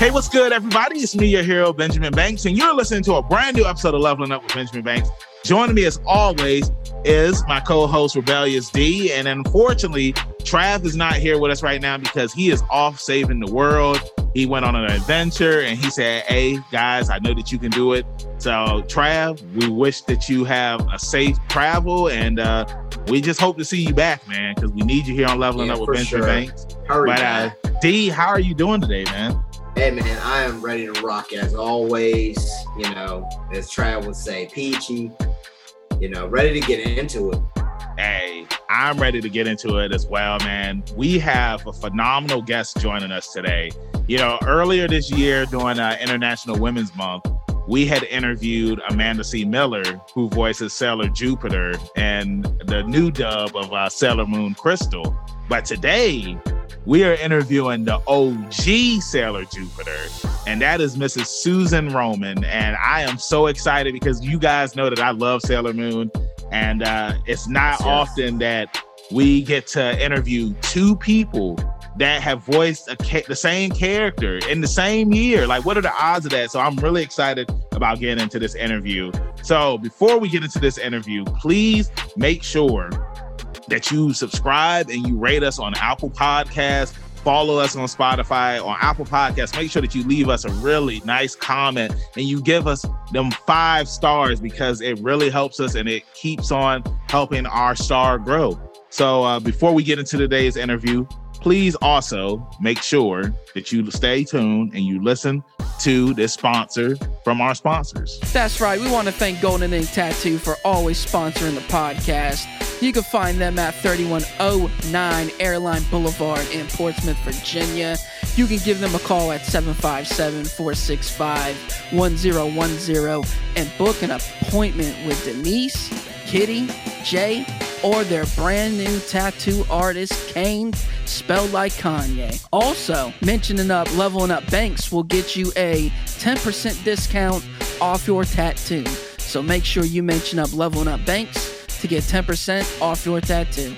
Hey, what's good, everybody? It's me, your hero, Benjamin Banks, and you're listening to a brand new episode of Leveling Up with Benjamin Banks. Joining me, as always, is my co-host Rebellious D, and unfortunately, Trav is not here with us right now because he is off saving the world. He went on an adventure, and he said, "Hey, guys, I know that you can do it. So, Trav, we wish that you have a safe travel, and uh, we just hope to see you back, man, because we need you here on Leveling Yeah, Up with Benjamin sure. Banks. But uh. D, how are you doing today, man? Hey man, I am ready to rock as always. You know, as Trav would say, peachy. You know, ready to get into it. Hey, I'm ready to get into it as well, man. We have a phenomenal guest joining us today. You know, earlier this year during uh, International Women's Month, we had interviewed Amanda C. Miller, who voices Sailor Jupiter and the new dub of uh, Sailor Moon Crystal. But today, we are interviewing the OG Sailor Jupiter, and that is Mrs. Susan Roman. And I am so excited because you guys know that I love Sailor Moon, and uh, it's not Yes. often that we get to interview two people that have voiced a ca- the same character in the same year. Like, what are the odds of that? So I'm really excited about getting into this interview. So before we get into this interview, please make sure that you subscribe and you rate us on Apple Podcasts. Follow us on Spotify, on Apple Podcasts. Make sure that you leave us a really nice comment and you give us them five stars because it really helps us and it keeps on helping our star grow. So uh, before we get into today's interview, please also make sure that you stay tuned and you listen to this sponsor from our sponsors. That's right. We want to thank Golden Ink Tattoo for always sponsoring the podcast. You can find them at 3109 Airline Boulevard in Portsmouth, Virginia. You can give them a call at 757 465 1010 and book an appointment with Denise, Kitty, Jay, or their brand new tattoo artist, Kane, spelled like Kanye. Also, mentioning up Leveling Up Banks will get you a 10% discount off your tattoo. So make sure you mention up Leveling Up Banks to get 10% off your tattoo.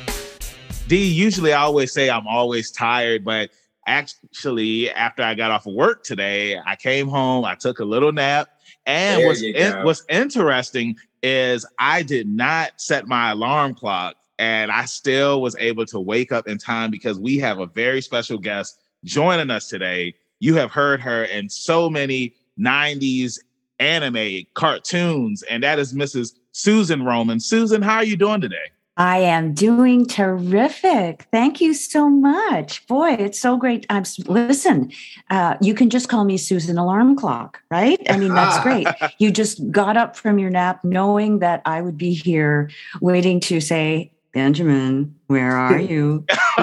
D, usually I always say I'm always tired, but actually, after I got off of work today, I came home, I took a little nap, and There what's in- what's interesting is I did not set my alarm clock, and I still was able to wake up in time because we have a very special guest joining us today. You have heard her in so many 90s anime cartoons, and that is Mrs. Susan Roman. Susan, how are you doing today? I am doing terrific. Thank you so much. Boy, it's so great. I'm s- listen. Uh, you can just call me Susan Alarm Clock, right? I mean, that's great. You just got up from your nap knowing that I would be here waiting to say, Benjamin, where are you?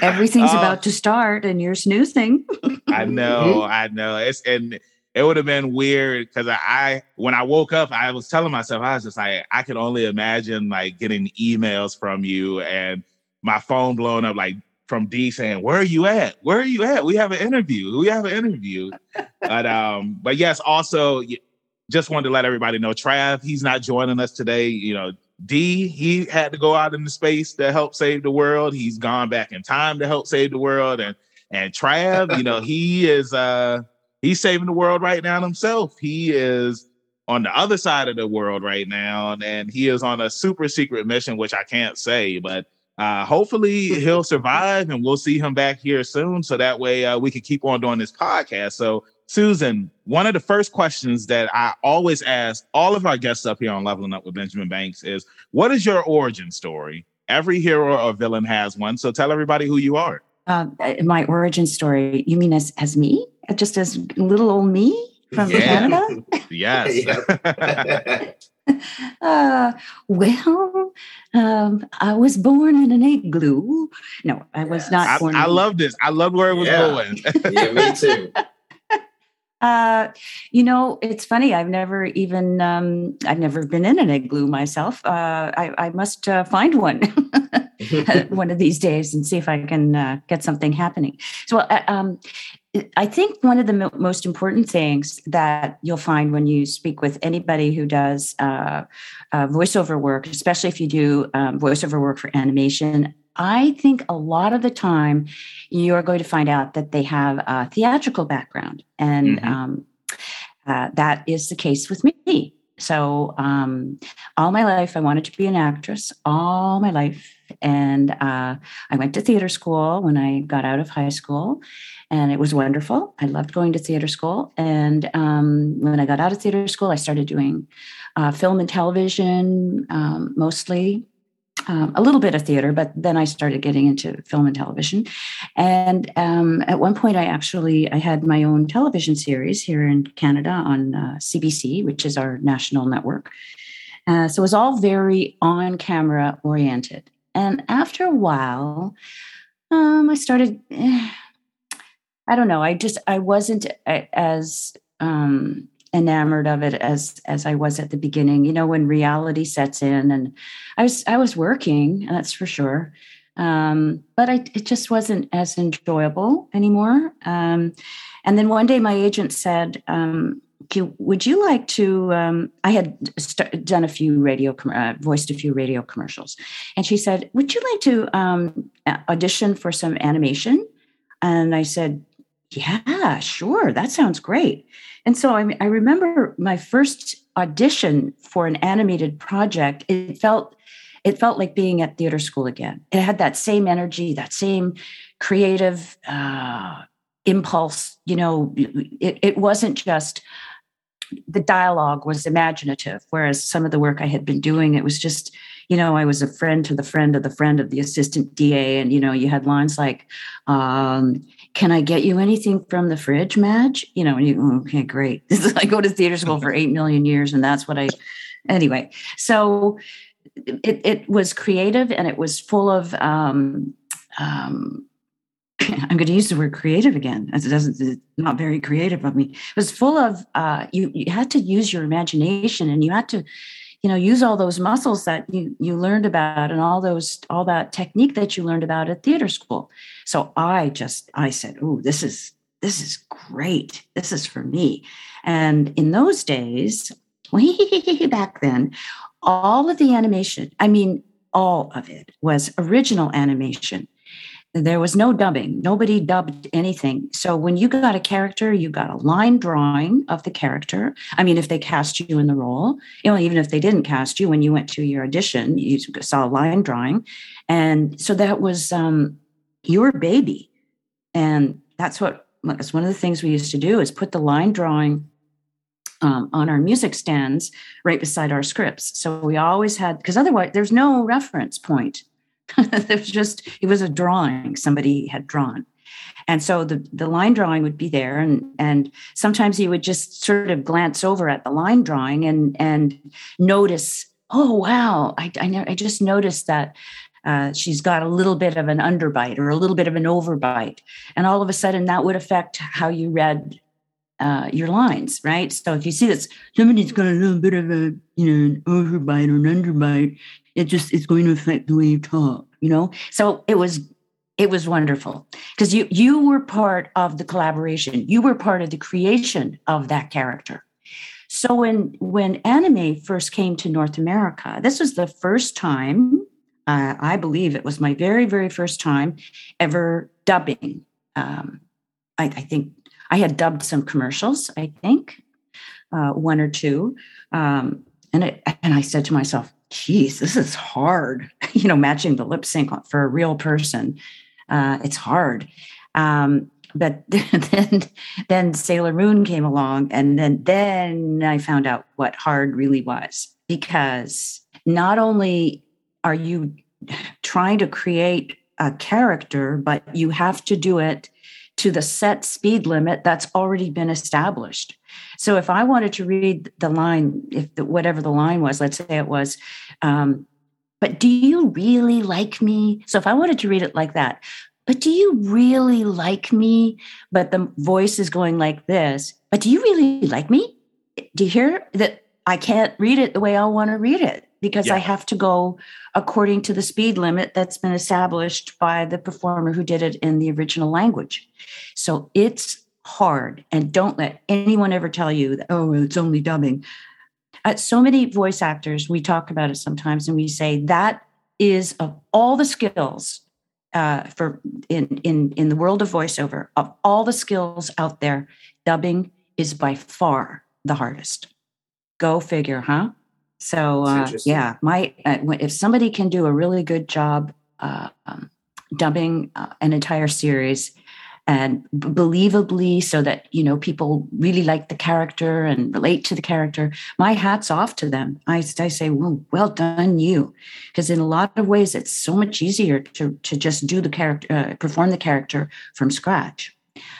Everything's Oh. about to start and you're snoozing. I know, I know. It's and it would have been weird because I, I when I woke up, I was telling myself, I was just like, I could only imagine like getting emails from you and my phone blowing up like from D saying, Where are you at? Where are you at? We have an interview. We have an interview. but um, but yes, also just wanted to let everybody know Trav, he's not joining us today. You know, D, he had to go out into space to help save the world. He's gone back in time to help save the world. And and Trav, you know, he is uh he's saving the world right now himself. He is on the other side of the world right now, and he is on a super secret mission, which I can't say, but uh, hopefully he'll survive, and we'll see him back here soon, so that way uh, we can keep on doing this podcast. So, Susan, one of the first questions that I always ask all of our guests up here on Leveling Up with Benjamin Banks is, "What is your origin story?" Every hero or villain has one, so tell everybody who you are. Uh, my origin story, you mean as, as me? Just as little old me from Yeah. Canada? Yes. Uh, well, um, I was born in an igloo. No, I was Yes. not I, born. I in- love this. I love where it was Yeah. going. yeah, me too. Uh, you know, it's funny. I've never even um, I've never been in an igloo myself. Uh, I, I must uh, find one one of these days and see if I can uh, get something happening. So, uh, um, I think one of the mo- most important things that you'll find when you speak with anybody who does uh, uh, voiceover work, especially if you do um, voiceover work for animation, I think a lot of the time you're going to find out that they have a theatrical background. And mm-hmm. um, uh, that is the case with me. So, um, all my life, I wanted to be an actress, all my life. And uh, I went to theater school when I got out of high school, and it was wonderful. I loved going to theater school. And um, when I got out of theater school, I started doing uh, film and television um, mostly um, a little bit of theater, but then I started getting into film and television. And um, at one point, I actually I had my own television series here in Canada on uh, CBC, which is our national network. Uh, so it was all very on camera oriented. And after a while, um, I started. I don't know. I just I wasn't as um, enamored of it as as I was at the beginning. You know, when reality sets in, and I was I was working, that's for sure. Um, but I, it just wasn't as enjoyable anymore. Um, and then one day, my agent said, um, "Would you like to?" Um, I had st- done a few radio, com- uh, voiced a few radio commercials, and she said, "Would you like to um, audition for some animation?" And I said, "Yeah, sure. That sounds great." And so I, I remember my first audition for an animated project. It felt it felt like being at theater school again. It had that same energy, that same creative uh, impulse. You know, it, it wasn't just the dialogue was imaginative, whereas some of the work I had been doing, it was just, you know, I was a friend to the friend of the friend of the assistant DA, and you know, you had lines like, um, can I get you anything from the fridge, Madge? You know, you, okay, great. I go to theater school for eight million years, and that's what I. Anyway, so it it was creative and it was full of. Um, um, I'm going to use the word creative again, as it doesn't. It's not very creative of me. It was full of. Uh, you you had to use your imagination, and you had to you know use all those muscles that you you learned about and all those all that technique that you learned about at theater school. So i just i said oh this is this is great. This is for me. And in those days back then all of the animation i mean all of it was original animation there was no dubbing. Nobody dubbed anything. So when you got a character, you got a line drawing of the character. I mean, if they cast you in the role, you know, even if they didn't cast you, when you went to your audition, you saw a line drawing. And so that was um, your baby. And that's what that's one of the things we used to do is put the line drawing um, on our music stands right beside our scripts. So we always had because otherwise there's no reference point it was just it was a drawing somebody had drawn and so the, the line drawing would be there and and sometimes you would just sort of glance over at the line drawing and and notice oh wow i i, I just noticed that uh, she's got a little bit of an underbite or a little bit of an overbite and all of a sudden that would affect how you read uh, your lines, right? So if you see that somebody's got a little bit of a, you know, an overbite or an underbite, it just is going to affect the way you talk, you know? So it was it was wonderful because you you were part of the collaboration. You were part of the creation of that character. So when when anime first came to North America, this was the first time uh, I believe it was my very very first time ever dubbing. Um, I, I think I had dubbed some commercials, I think, uh, one or two. Um, and, it, and I said to myself, geez, this is hard. you know, matching the lip sync for a real person, uh, it's hard. Um, but then, then Sailor Moon came along, and then then I found out what hard really was because not only are you trying to create a character, but you have to do it to the set speed limit that's already been established. So if I wanted to read the line, if the, whatever the line was, let's say it was, um, but do you really like me? So if I wanted to read it like that, but do you really like me? But the voice is going like this, but do you really like me? Do you hear that? I can't read it the way I want to read it because yeah. I have to go according to the speed limit that's been established by the performer who did it in the original language. So it's hard. And don't let anyone ever tell you that, oh, it's only dubbing. At so many voice actors, we talk about it sometimes and we say that is of all the skills uh, for in in in the world of voiceover of all the skills out there, dubbing is by far the hardest. Go figure, huh? So uh, yeah, my uh, if somebody can do a really good job uh, um, dubbing uh, an entire series and b- believably so that you know people really like the character and relate to the character my hats off to them. I, I say well well done you. Because in a lot of ways it's so much easier to to just do the character uh, perform the character from scratch.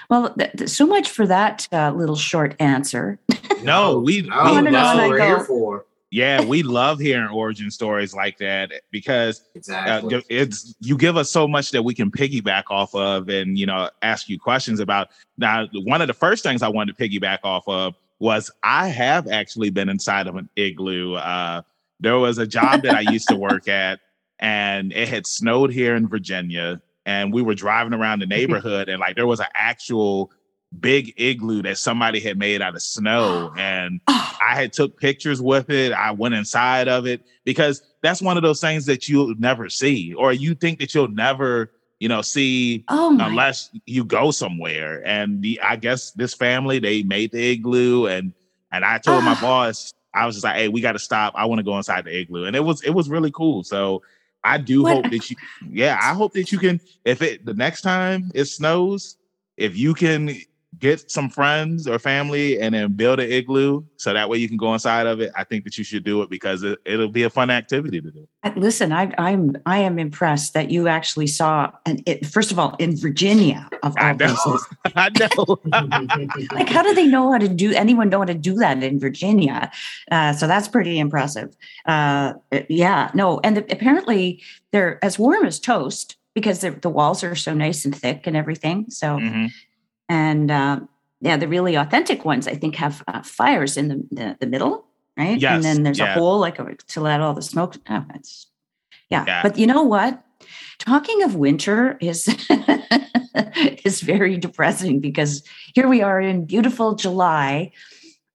Well th- th- so much for that uh, little short answer. No we, no, we that's what we're here for yeah, we love hearing origin stories like that because uh, exactly. uh, it's you give us so much that we can piggyback off of and you know ask you questions about. Now, one of the first things I wanted to piggyback off of was I have actually been inside of an igloo. Uh, there was a job that I used to work at, and it had snowed here in Virginia, and we were driving around the neighborhood, and like there was an actual big igloo that somebody had made out of snow and ah. I had took pictures with it. I went inside of it because that's one of those things that you'll never see or you think that you'll never, you know, see oh unless you go somewhere. And the I guess this family they made the igloo and and I told my ah. boss I was just like, "Hey, we got to stop. I want to go inside the igloo." And it was it was really cool. So I do what? hope that you yeah, I hope that you can if it the next time it snows, if you can get some friends or family and then build an igloo so that way you can go inside of it i think that you should do it because it, will be a fun activity to do. Listen I, i'm i am impressed that you actually saw and it first of all in virginia of all I know, places. I know. Like how do they know how to do anyone know how to do that in virginia? Uh, so that's pretty impressive. Uh, yeah no and the, apparently they're as warm as toast because the walls are so nice and thick and everything so mm-hmm and uh, yeah, the really authentic ones I think have uh, fires in the, the, the middle, right? Yes, and then there's yeah. a hole like a, to let all the smoke. Oh, it's yeah. yeah. But you know what? Talking of winter is is very depressing because here we are in beautiful July.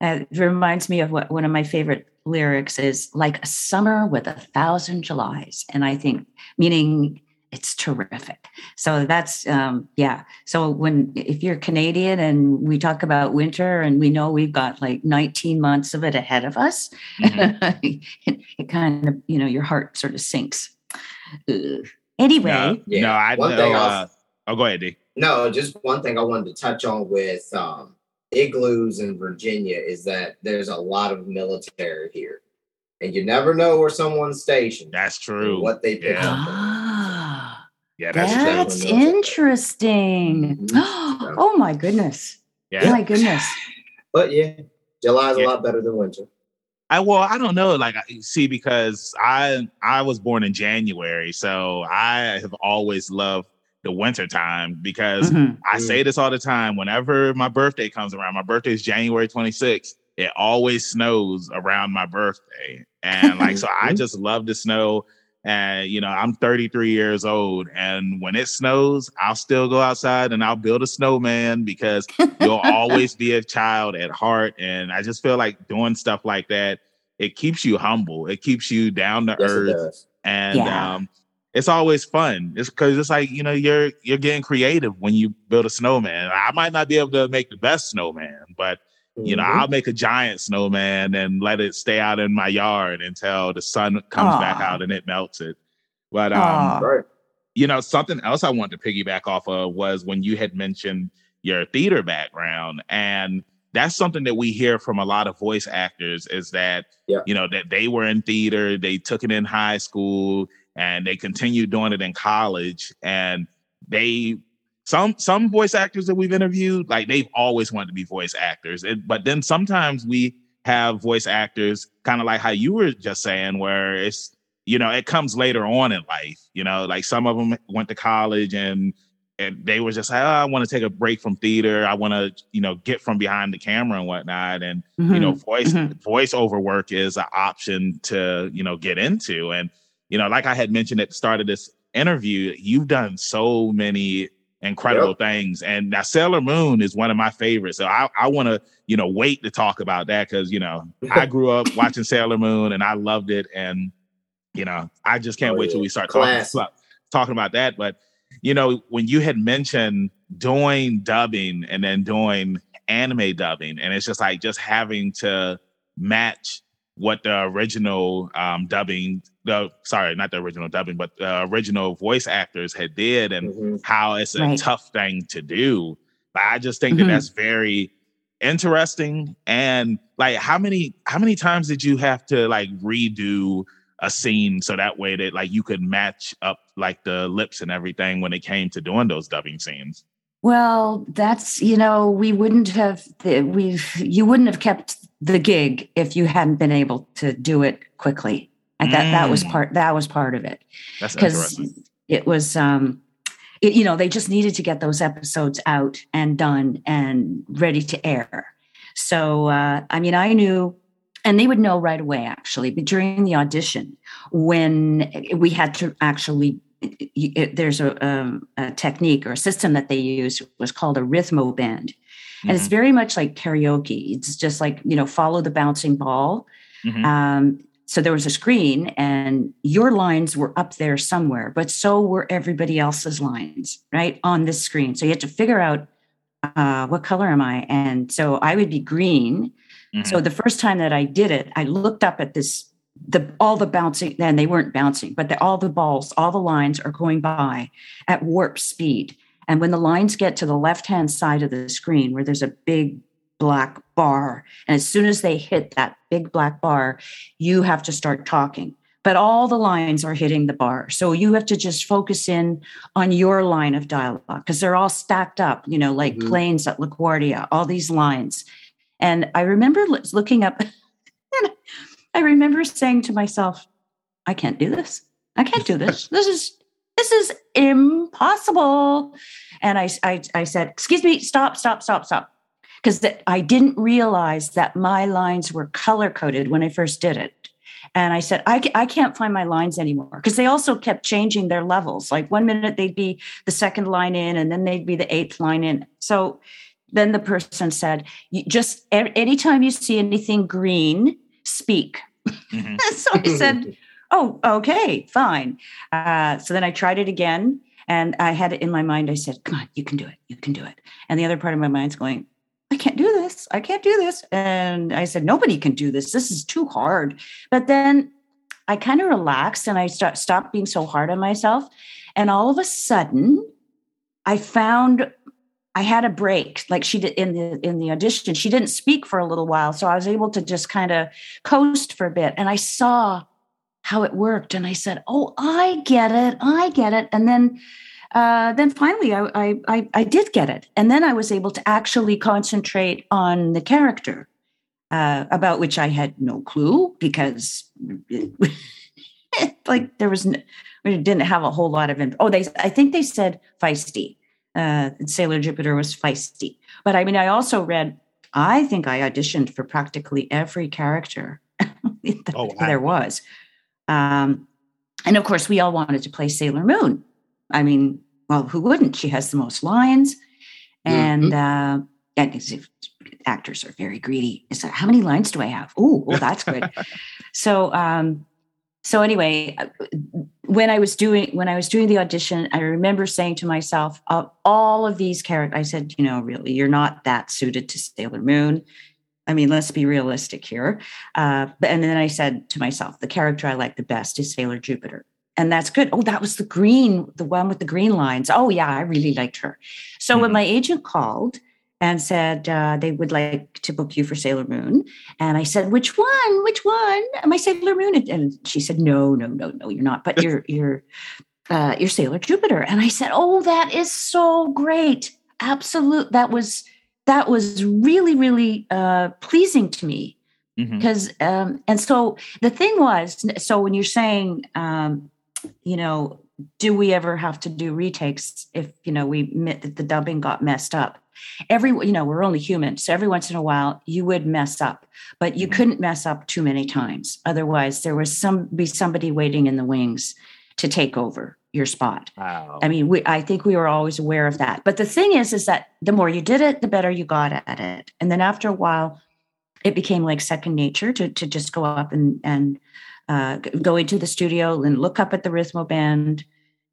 Uh, it reminds me of what one of my favorite lyrics is like a summer with a thousand Julys. And I think, meaning it's terrific. So that's um, yeah. So when if you're Canadian and we talk about winter and we know we've got like 19 months of it ahead of us, mm-hmm. it, it, kind of you know your heart sort of sinks. Ugh. Anyway, no, yeah. no I one know. Uh, oh, go ahead, D. No, just one thing I wanted to touch on with um, igloos in Virginia is that there's a lot of military here and you never know where someone's stationed. That's true. What they pick yeah. up. Ah, yeah, that's, that's interesting. Mm-hmm. oh my goodness. Yeah. Oh my goodness. But yeah, July's yeah. a lot better than winter. I well, I don't know. Like, see, because I I was born in January, so I have always loved the winter time because mm-hmm. I say mm. this all the time. Whenever my birthday comes around, my birthday is January 26th it always snows around my birthday. And like, so I just love the snow. And, you know, I'm 33 years old. And when it snows, I'll still go outside and I'll build a snowman because you'll always be a child at heart. And I just feel like doing stuff like that, it keeps you humble, it keeps you down to yes, earth. And, yeah. um, it's always fun. It's because it's like you know you're you're getting creative when you build a snowman. I might not be able to make the best snowman, but you know, mm-hmm. I'll make a giant snowman and let it stay out in my yard until the sun comes Aww. back out and it melts it. But um, right. you know, something else I wanted to piggyback off of was when you had mentioned your theater background, and that's something that we hear from a lot of voice actors is that yeah. you know that they were in theater, they took it in high school, and they continued doing it in college, and they some some voice actors that we've interviewed, like they've always wanted to be voice actors. It, but then sometimes we have voice actors, kind of like how you were just saying, where it's you know it comes later on in life. You know, like some of them went to college and and they were just like, oh, I want to take a break from theater. I want to, you know, get from behind the camera and whatnot. And mm-hmm. you know, mm-hmm. voice mm-hmm. voiceover work is an option to, you know, get into. And you know, like I had mentioned at the start of this interview, you've done so many incredible yep. things. And now Sailor Moon is one of my favorites. So I, I want to, you know, wait to talk about that because, you know, I grew up watching Sailor Moon and I loved it. And, you know, I just can't oh, wait yeah. till we start talking about, talking about that. But you know, when you had mentioned doing dubbing and then doing anime dubbing, and it's just like just having to match what the original um, dubbing, the sorry, not the original dubbing, but the original voice actors had did, and mm-hmm. how it's a right. tough thing to do. But I just think mm-hmm. that that's very interesting. And like, how many how many times did you have to like redo a scene so that way that like you could match up like the lips and everything when it came to doing those dubbing scenes? Well, that's you know we wouldn't have we've you wouldn't have kept the gig if you hadn't been able to do it quickly. And that mm. that was mm. part that was part of it. because it was um it, you know they just needed to get those episodes out and done and ready to air. So uh, I mean I knew and they would know right away actually but during the audition when we had to actually it, there's a, um, a, technique or a system that they use was called a rhythmo band and mm-hmm. it's very much like karaoke it's just like you know follow the bouncing ball mm-hmm. um, so there was a screen and your lines were up there somewhere but so were everybody else's lines right on this screen. So you had to figure out uh, what color am i? And so i would be green. Mm-hmm. so the first time that i did it i looked up at this the all the bouncing and they weren't bouncing but the, all the balls all the lines are going by at warp speed. And when the lines get to the left hand side of the screen where there's a big black bar and as soon as they hit that big black bar you have to start talking but all the lines are hitting the bar so you have to just focus in on your line of dialogue because they're all stacked up you know like mm-hmm. planes at laguardia all these lines and i remember looking up and I remember saying to myself, I can't do this. I can't do this. This is this is impossible. And I, I, I said, excuse me, stop, stop, stop, stop. Because I didn't realize that my lines were color coded when I first did it. And I said, I, I can't find my lines anymore because they also kept changing their levels. Like one minute they'd be the second line in, and then they'd be the eighth line in. So then the person said, just anytime you see anything green, speak. Mm-hmm. so I said, oh, okay, fine. Uh, so then I tried it again. And I had it in my mind. I said, come on, you can do it. You can do it. And the other part of my mind's going, I can't do this. I can't do this. And I said, nobody can do this. This is too hard. But then I kind of relaxed and I stopped being so hard on myself. And all of a sudden, I found I had a break, like she did in the in the audition. She didn't speak for a little while, so I was able to just kind of coast for a bit. And I saw how it worked, and I said, "Oh, I get it, I get it." And then, uh, then finally, I, I I I did get it, and then I was able to actually concentrate on the character, uh, about which I had no clue because, like, there was. No, we didn't have a whole lot of info. Oh, they I think they said feisty uh, Sailor Jupiter was feisty. But I mean, I also read, I think I auditioned for practically every character that oh, wow. there was. Um, and of course, we all wanted to play Sailor Moon. I mean, well, who wouldn't? She has the most lines. And mm-hmm. uh, actors are very greedy. So, how many lines do I have? Oh, well, that's good. so, um, so anyway, uh, when I was doing when I was doing the audition, I remember saying to myself, of all of these characters, I said, you know, really, you're not that suited to Sailor Moon. I mean, let's be realistic here. Uh, and then I said to myself, the character I like the best is Sailor Jupiter. And that's good. Oh, that was the green, the one with the green lines. Oh, yeah, I really liked her. So mm-hmm. when my agent called, and said uh, they would like to book you for Sailor Moon. And I said, which one? Which one? Am I Sailor Moon? And she said, no, no, no, no, you're not. But you're you're uh, you're Sailor Jupiter. And I said, oh, that is so great. Absolute. That was that was really really uh, pleasing to me because mm-hmm. um, and so the thing was so when you're saying um, you know do we ever have to do retakes if you know we admit that the dubbing got messed up? Every you know we're only human so every once in a while you would mess up but you mm-hmm. couldn't mess up too many times. Otherwise there was some be somebody waiting in the wings to take over your spot. Wow. i mean we i think we were always aware of that. But the thing is is that the more you did it the better you got at it. And then after a while it became like second nature to to just go up and and uh, go into the studio and look up at the rhythmo band.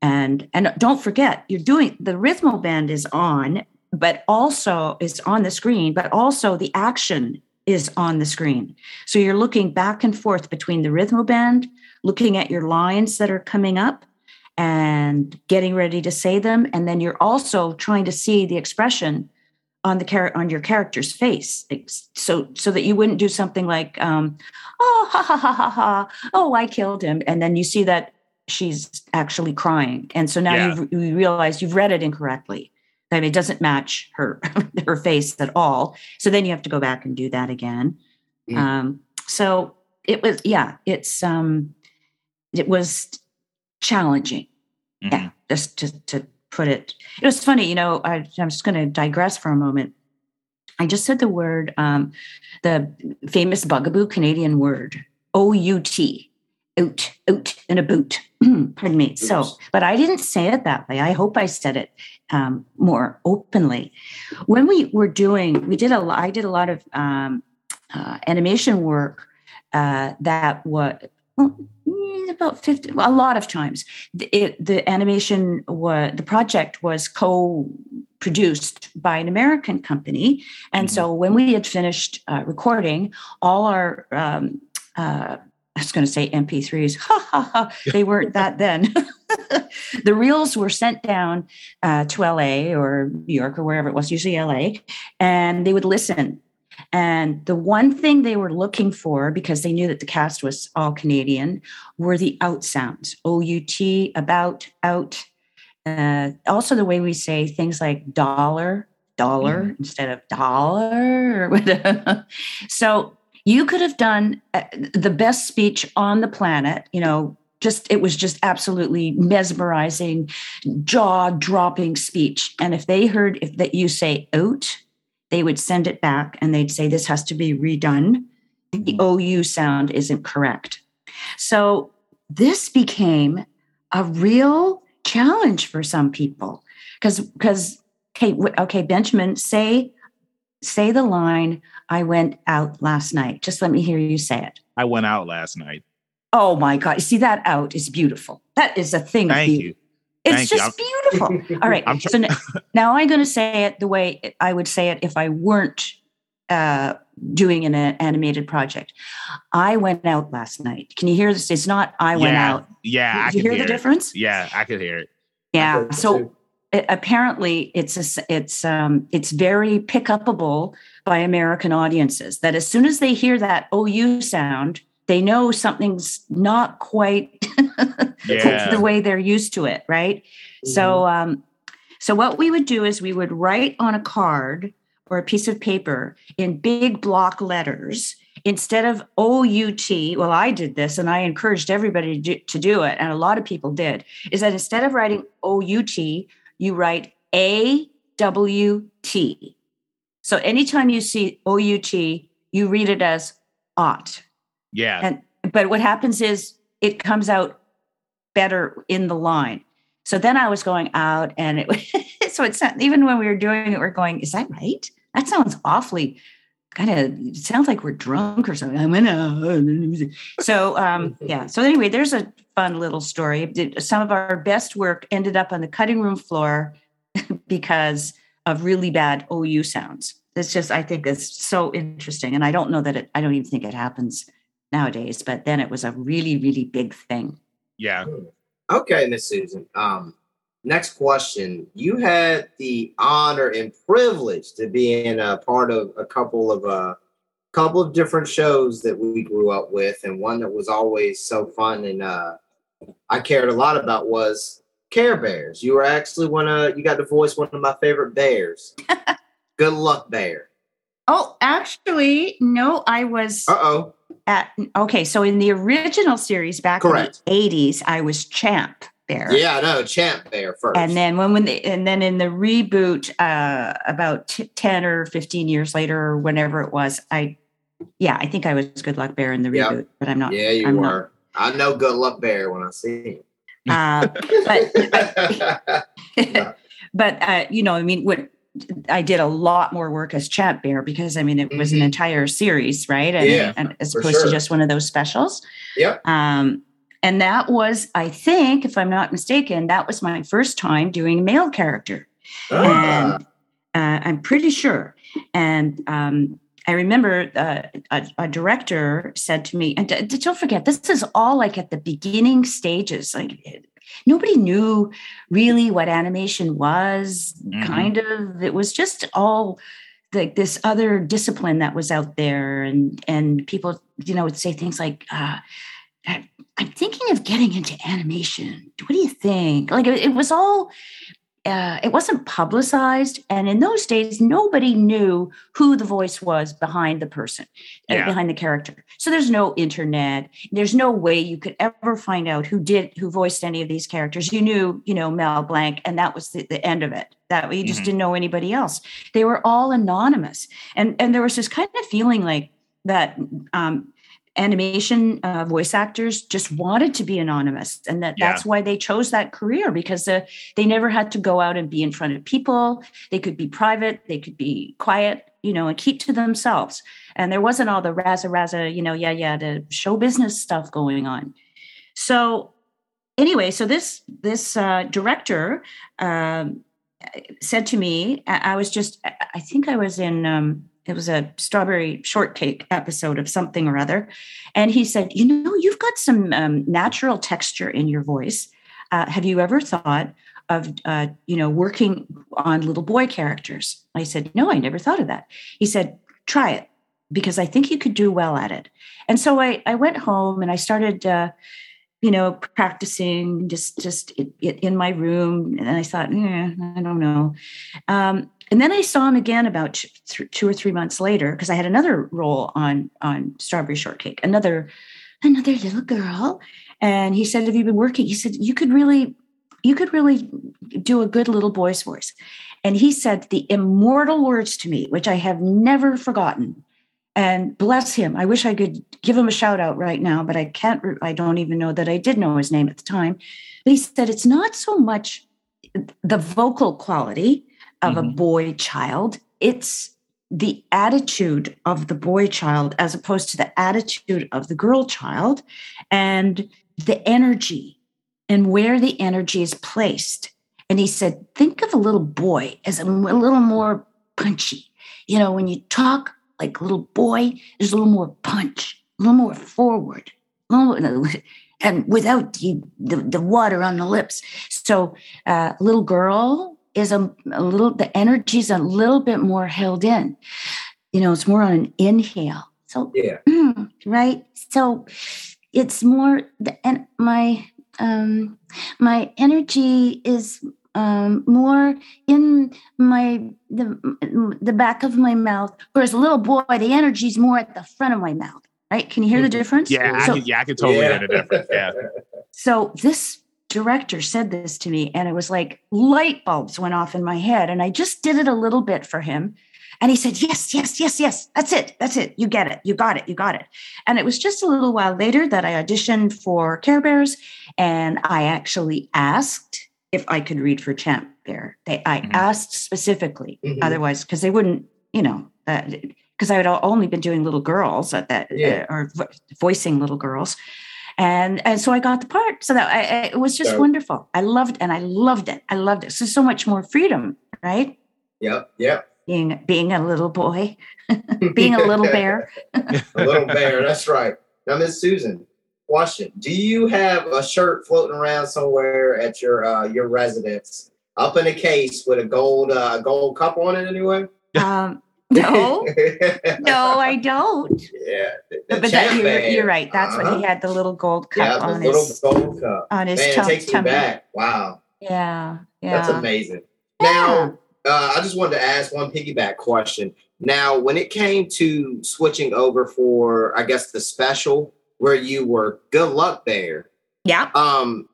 And and don't forget you're doing the rhythmo band is on but also is on the screen but also the action is on the screen. So you're looking back and forth between the rhythmo band looking at your lines that are coming up and getting ready to say them. And then you're also trying to see the expression on the char- on your character's face. So so that you wouldn't do something like um, oh ha ha ha ha ha. Oh i killed him. And then you see that she's actually crying. And so now yeah. you've, you realize you've read it incorrectly I mean, it doesn't match her her face at all. So then you have to go back and do that again. Mm. um, so it was yeah it's um it was challenging. Mm-hmm. yeah just to, to put it it was funny you know I, i'm just going to digress for a moment i just said the word um, the famous bugaboo canadian word o-u-t out, out in a boot. Pardon me. Oops. So, but I didn't say it that way. I hope I said it um, more openly. When we were doing, we did a lot, I did a lot of um, uh, animation work uh, that mm, about 50, a lot of times. It, the animation was, the project was co produced by an American company. And mm-hmm. so when we had finished uh, recording, all our um, uh, I was going to say MP3s. Ha ha ha. They weren't that then. the reels were sent down uh, to LA or New York or wherever it was, usually LA, and they would listen. And the one thing they were looking for, because they knew that the cast was all Canadian, were the out sounds O U T, about, out. Uh, also, the way we say things like dollar, dollar mm-hmm. instead of dollar. so you could have done uh, the best speech on the planet, you know, just it was just absolutely mesmerizing, jaw-dropping speech. And if they heard if that you say out, they would send it back and they'd say this has to be redone. The mm-hmm. OU sound isn't correct. So this became a real challenge for some people because because okay okay Benjamin say say the line I went out last night. Just let me hear you say it. I went out last night. Oh my God. You see, that out is beautiful. That is a thing. Thank you. It's Thank just you. beautiful. All right. so now, now, I'm going to say it the way I would say it if I weren't uh, doing an animated project. I went out last night. Can you hear this? It's not I went yeah, out. Yeah. Did you hear, hear, the difference? Yeah, I could hear it. Yeah. So it, apparently it's a, it's um, it's very pick upable by American audiences. That as soon as they hear that OU sound, they know something's not quite yeah. the way they're used to it, right? Mm-hmm. So, um, so what we would do is we would write on a card or a piece of paper in big block letters instead of OUT. Well, I did this and I encouraged everybody to do, to do it, and a lot of people did. Is that instead of writing OUT, you write AWT. So anytime you see OUT, you read it as ought. Yeah. And but what happens is it comes out better in the line. So then I was going out and it so it's not, even when we were doing it, we're going, is that right? That sounds awfully kind of it sounds like we're drunk or something. I'm in a so um yeah. So anyway, there's a fun little story. Some of our best work ended up on the cutting room floor because of really bad OU sounds it's just i think it's so interesting and i don't know that it i don't even think it happens nowadays but then it was a really really big thing yeah okay miss susan um next question you had the honor and privilege to be in a part of a couple of uh couple of different shows that we grew up with and one that was always so fun and uh i cared a lot about was care bears you were actually one of you got to voice one of my favorite bears Good luck bear. Oh, actually, no, I was. Uh oh. At okay, so in the original series back Correct. in the eighties, I was Champ Bear. Yeah, I know Champ Bear first. And then when when they, and then in the reboot, uh, about t- ten or fifteen years later, or whenever it was, I, yeah, I think I was Good Luck Bear in the reboot, yep. but I'm not. Yeah, you I'm were. Not. I know Good Luck Bear when I see him. Uh, but but, but uh, you know, I mean, what I did a lot more work as Champ Bear because I mean it was mm-hmm. an entire series, right? And, yeah, and as opposed sure. to just one of those specials. Yep. Um, And that was, I think, if I'm not mistaken, that was my first time doing a male character. Ah. And uh, I'm pretty sure. And um, I remember uh, a, a director said to me, and d- d- don't forget, this is all like at the beginning stages. Like nobody knew really what animation was. Mhm. Kind of, it was just all like this other discipline that was out there, and and people, you know, would say things like. Uh, "I- I'm thinking of getting into animation. What do you think? Like it, it was all uh, it wasn't publicized and in those days nobody knew who the voice was behind the person uh, behind the character. So there's no internet. There's no way you could ever find out who did who voiced any of these characters. You knew you know Mel Blanc and that was the, the end of it. That you just Mhm. didn't know anybody else. They were all anonymous. And and there was this kind of feeling like that um animation uh, voice actors just wanted to be anonymous and that Yeah. that's why they chose that career because uh, they never had to go out and be in front of people. They could be private they could be quiet you know and keep to themselves. And there wasn't all the raza raza you know yeah yeah the show business stuff going on. So anyway so this this uh, director um, said to me I, I was just I- i think i was in um, it was a strawberry shortcake episode of something or other. And he said you know you've got some um, natural texture in your voice. Uh, have you ever thought of uh, you know working on little boy characters? I said no i never thought of that. He said try it because i think you could do well at it. And so i, I went home and i started uh, you know practicing just just i- i- in my room. And i thought eh, i don't know. Um, and then i saw him again about th- two or three months later because i had another role on on strawberry shortcake another another little girl. And he said have you been working? He said you could really you could really do a good little boy's voice. And he said the immortal words to me which i have never forgotten and bless him. I wish i could give him a shout out right now but i can't i don't even know that i did know his name at the time. But he said it's not so much the vocal quality of a Mhm. boy child it's the attitude of the boy child as opposed to the attitude of the girl child and the energy and where the energy is placed. And he said think of a little boy as a little more punchy. You know when you talk like little boy there's a little more punch a little more forward a little- and without the, the, the water on the lips. So uh, little girl is a, a little the energy's a little bit more held in. You know it's more on an inhale. So Yeah. Mm, right? So it's more the and my um my energy is um more in my the the back of my mouth whereas a little boy the energy's more at the front of my mouth right can you hear the Mhm. difference Yeah, I can, yeah, I can totally Yeah. hear the difference. Yeah. so this director said this to me and it was like light bulbs went off in my head and i just did it a little bit for him and he said yes yes yes yes that's it that's it you get it you got it you got it and it was just a little while later that i auditioned for care bears and i actually asked if i could read for champ bear they i Mhm. asked specifically Mhm. otherwise because they wouldn't you know because i had only been doing little girls at that Yeah. uh, or vo- voicing little girls and and so I got the part. So that I, I, it was just So- wonderful. I loved and I loved it. I loved it. So so much more freedom, right? Yep. Yep. Being being a little boy, being a little bear. a little bear. That's right. Now, Miss Susan, question: Do you have a shirt floating around somewhere at your uh, your residence, up in a case with a gold uh, gold cup on it? Anyway. Um, no, no, I don't. yeah. the- the But that, you're, you're right. That's what Uh-huh. he had the little gold Yeah, cup the on little his gold cup. on his Man, it tum- me back. Wow, Yeah, yeah. that's amazing. Yeah. Now, uh, I just wanted to ask one piggyback question. Now, when it came to switching over for, I guess, the special where you were Good Luck Bear, yeah. um,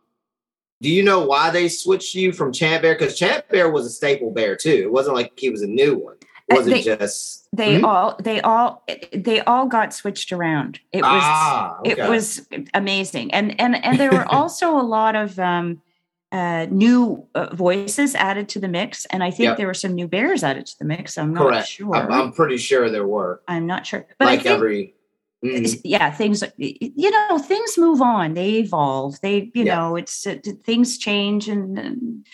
do you know why they switched you from Champ Bear? Because Champ Bear was a staple bear too. It wasn't like he was a new one. Uh, Was it they- just They Mhm. all they all they all got switched around. It was ah? it was amazing and and and there were also a lot of um uh new uh, voices added to the mix and i think Yep. there were some new bears added to the mix i'm not correct. sure I'm, I'm pretty sure there were I'm not sure but like i think every. Mhm. yeah things you know things move on they evolve they you Yeah. know it's it, things change and, and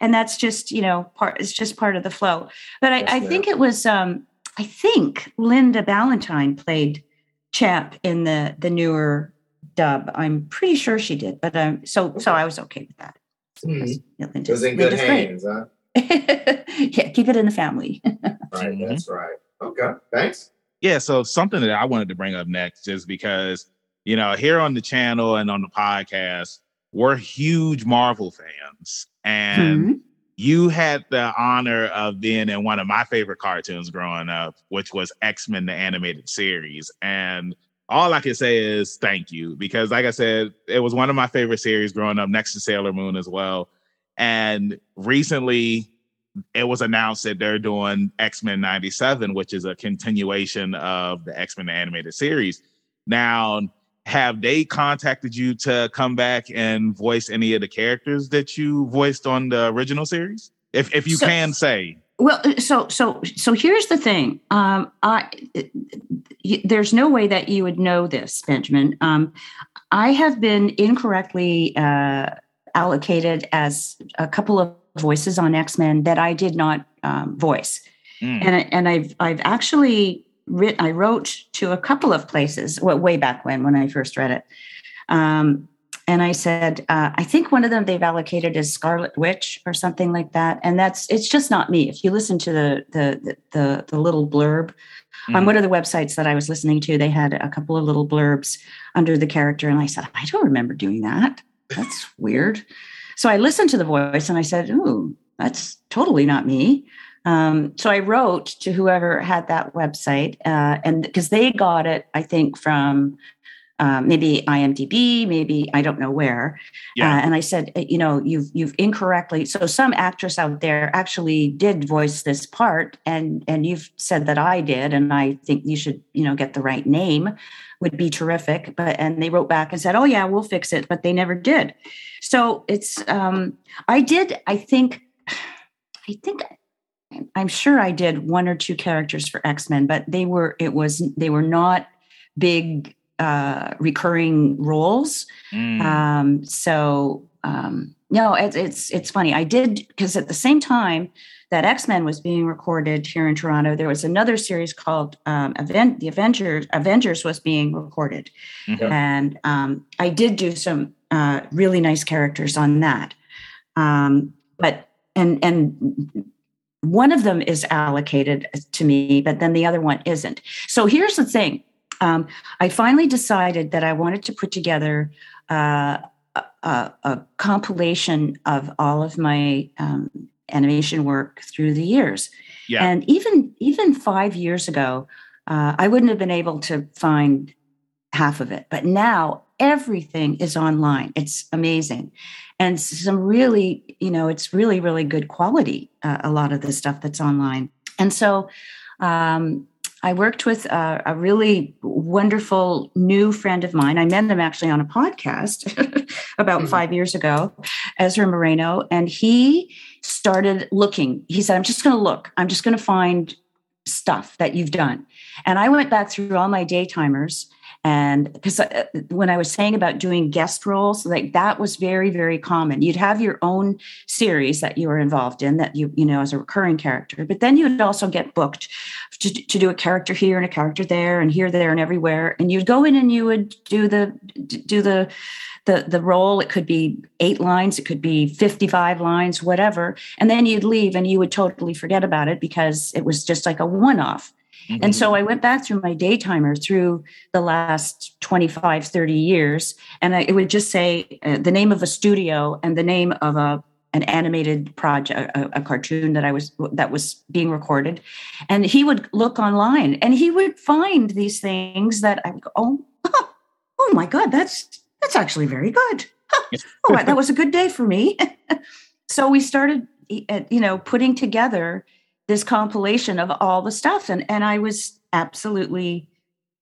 and that's just you know part it's just part of the flow but i, I think it was um i think linda ballantyne played champ in the the newer dub i'm pretty sure she did but um so so i was okay with that yes, yeah, It was in good Linda's hands, huh? yeah keep it in the family Right, that's right. Okay, thanks. Yeah, so something that I wanted to bring up next is because, you know, here on the channel and on the podcast, we're huge Marvel fans. And Mhm. you had the honor of being in one of my favorite cartoons growing up, which was X-Men the animated series. And all I can say is thank you because like I said, it was one of my favorite series growing up next to Sailor Moon as well. And recently it was announced that they're doing X-Men 97, which is a continuation of the X-Men animated series. Now, have they contacted you to come back and voice any of the characters that you voiced on the original series? If if you So- can say. Well, so so so here's the thing. Um, I there's no way that you would know this, Benjamin. Um, I have been incorrectly uh, allocated as a couple of voices on X Men that I did not um, voice, Mm. and and I've I've actually writ I wrote to a couple of places well, way back when when I first read it. Um, and I said, uh, I think one of them they've allocated as Scarlet Witch or something like that, and that's it's just not me. If you listen to the the the the, the little blurb on Mhm. one of the websites that I was listening to, they had a couple of little blurbs under the character, and I said, I don't remember doing that. That's weird. So I listened to the voice, and I said, Ooh, that's totally not me. Um, so I wrote to whoever had that website, uh, and because they got it, I think from um, maybe IMDb, maybe I don't know where. Yeah. Uh, and I said, uh, you know, you've you've incorrectly. So some actress out there actually did voice this part, and and you've said that I did, and I think you should, you know, get the right name. Would be terrific. But and they wrote back and said, oh yeah, we'll fix it, but they never did. So it's um, I did. I think, I think. I'm sure I did one or two characters for X Men, but they were it was they were not big uh, recurring roles. Mm. Um, so um, no, it's it's it's funny. I did because at the same time that X Men was being recorded here in Toronto, there was another series called um, Event the Avengers. Avengers was being recorded, Mhm. and um, I did do some uh, really nice characters on that. Um, but and and one of them is allocated to me, but then the other one isn't. So here's the thing. Um, I finally decided that I wanted to put together uh, a, a, a compilation of all of my um, animation work through the years. Yeah. And even even five years ago, uh, I wouldn't have been able to find half of it. But now everything is online. It's amazing, and some really, you know, it's really really good quality. Uh, a lot of the stuff that's online, and so. Um, I worked with a, a really wonderful new friend of mine. I met him actually on a podcast about Mhm. five years ago, Ezra Moreno, and he started looking. He said, I'm just going to look, I'm just going to find stuff that you've done. And I went back through all my daytimers. And because uh, when I was saying about doing guest roles, like that was very, very common. You'd have your own series that you were involved in that you, you know, as a recurring character, but then you'd also get booked to, to do a character here and a character there and here, there, and everywhere. And you'd go in and you would do the, do the, the, the role. It could be eight lines, it could be 55 lines, whatever. And then you'd leave and you would totally forget about it because it was just like a one off. Mhm. And so I went back through my daytimer through the last 25, 30 years, and I, it would just say uh, the name of a studio and the name of a an animated project, a, a cartoon that I was that was being recorded, and he would look online and he would find these things that I would go, oh, oh my god, that's that's actually very good. Oh, that was a good day for me. so we started, uh, you know, putting together this compilation of all the stuff and and I was absolutely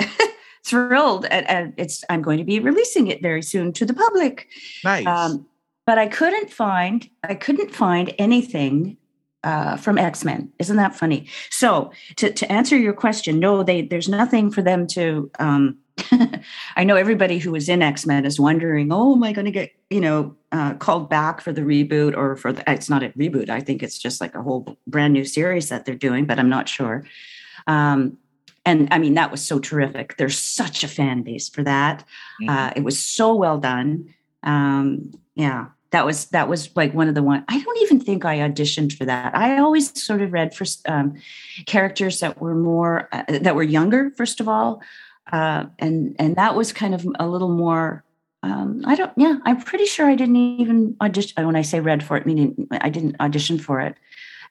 thrilled at, at it's I'm going to be releasing it very soon to the public. nice. Um, but I couldn't find I couldn't find anything uh, from X Men. Isn't that funny? So to to answer your question, no, they there's nothing for them to um, I know everybody who was in X Men is wondering, oh, am I going to get you know uh, called back for the reboot or for the? It's not a reboot. I think it's just like a whole brand new series that they're doing, but I'm not sure. Um, and I mean that was so terrific. There's such a fan base for that. Mm-hmm. Uh, it was so well done. Um, yeah, that was that was like one of the one i don't even think i auditioned for that i always sort of read for um, characters that were more uh, that were younger first of all uh, and and that was kind of a little more um, i don't yeah i'm pretty sure i didn't even audition when i say read for it meaning i didn't audition for it.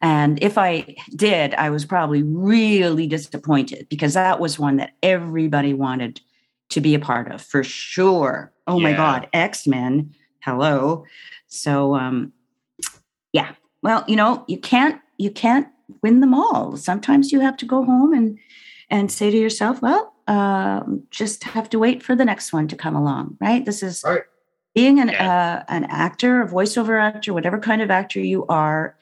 And if i did i was probably really disappointed because that was one that everybody wanted to be a part of for sure. Oh yeah. my god x-men hello. So um yeah well you know you can't you can't win them all. Sometimes you have to go home and and say to yourself well uh, just have to wait for the next one to come along right this is right. being an yeah. uh, an actor a voiceover actor whatever kind of actor you are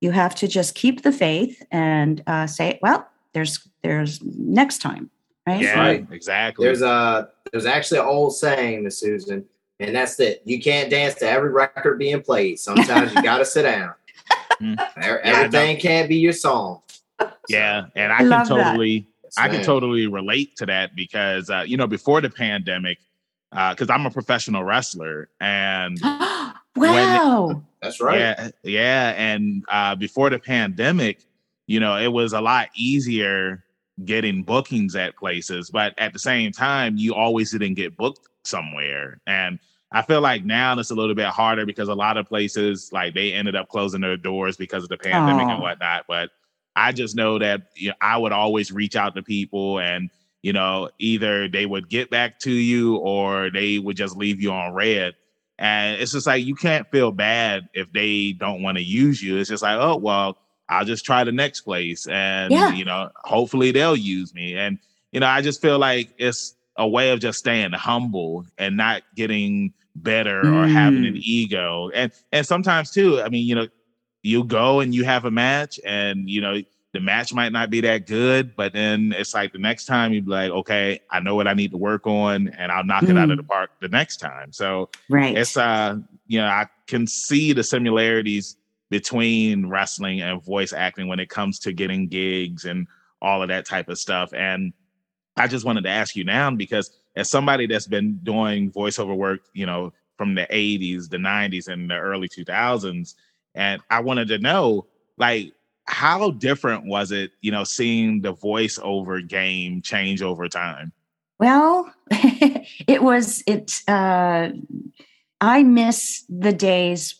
you have to just keep the faith and uh, say well there's there's next time right yeah right. exactly there's a there's actually an old saying to susan and that's that you can't dance to every record being played. Sometimes you got to sit down. Mm-hmm. Everything yeah, can't be your song. Yeah, and I, I can totally, I can totally relate to that because uh, you know before the pandemic, because uh, I'm a professional wrestler, and wow, when, that's right. Yeah, yeah, and uh, before the pandemic, you know, it was a lot easier getting bookings at places, but at the same time, you always didn't get booked somewhere, and I feel like now it's a little bit harder because a lot of places like they ended up closing their doors because of the pandemic and whatnot. But I just know that you know, I would always reach out to people and you know either they would get back to you or they would just leave you on read. And it's just like you can't feel bad if they don't want to use you. It's just like, oh well, I'll just try the next place and yeah. you know, hopefully they'll use me. And you know, I just feel like it's a way of just staying humble and not getting better mm. or having an mm. ego. And and sometimes too, I mean, you know, you go and you have a match and you know the match might not be that good, but then it's like the next time you'd be like, okay, I know what I need to work on and I'll knock mm. it out of the mm. park the next time. So right. it's uh, you know, I can see the similarities between wrestling and voice acting when it comes to getting gigs and all of that type of stuff. And I just wanted to ask you now because as somebody that's been doing voiceover work, you know, from the 80s, the 90s, and the early 2000s, and I wanted to know, like, how different was it, you know, seeing the voiceover game change over time? Well, it was it. Uh, I miss the days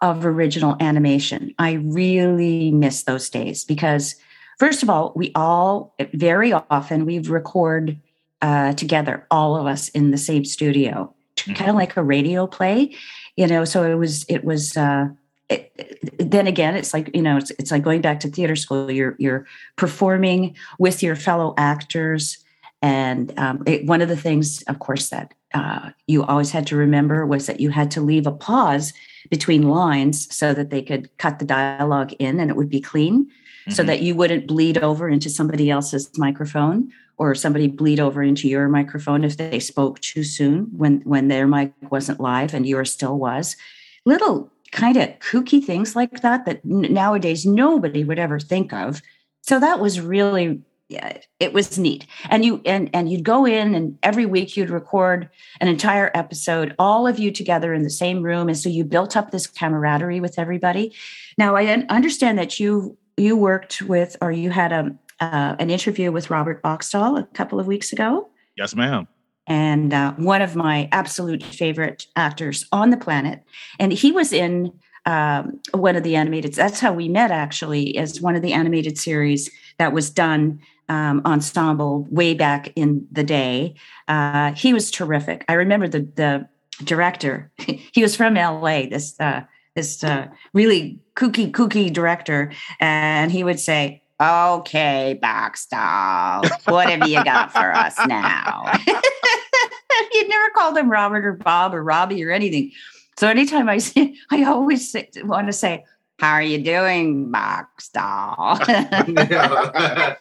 of original animation. I really miss those days because, first of all, we all very often we record uh, together, all of us in the same studio, mm-hmm. kind of like a radio play, you know. So it was, it was. Uh, it, then again, it's like you know, it's it's like going back to theater school. You're you're performing with your fellow actors, and um, it, one of the things, of course, that uh, you always had to remember was that you had to leave a pause between lines so that they could cut the dialogue in and it would be clean, mm-hmm. so that you wouldn't bleed over into somebody else's microphone or somebody bleed over into your microphone if they spoke too soon when when their mic wasn't live and yours still was little kind of kooky things like that that nowadays nobody would ever think of so that was really yeah, it was neat and you and and you'd go in and every week you'd record an entire episode all of you together in the same room and so you built up this camaraderie with everybody now i understand that you you worked with or you had a uh, an interview with Robert Bockstael a couple of weeks ago. Yes, ma'am. And uh, one of my absolute favorite actors on the planet. And he was in um, one of the animated, that's how we met actually, as one of the animated series that was done um, ensemble way back in the day. Uh, he was terrific. I remember the, the director, he was from LA, this, uh, this uh, really kooky, kooky director. And he would say, Okay, Bockstael, what have you got for us now? You'd never called him Robert or Bob or Robbie or anything. So anytime I say, I always say, want to say, "How are you doing, Bockstael?"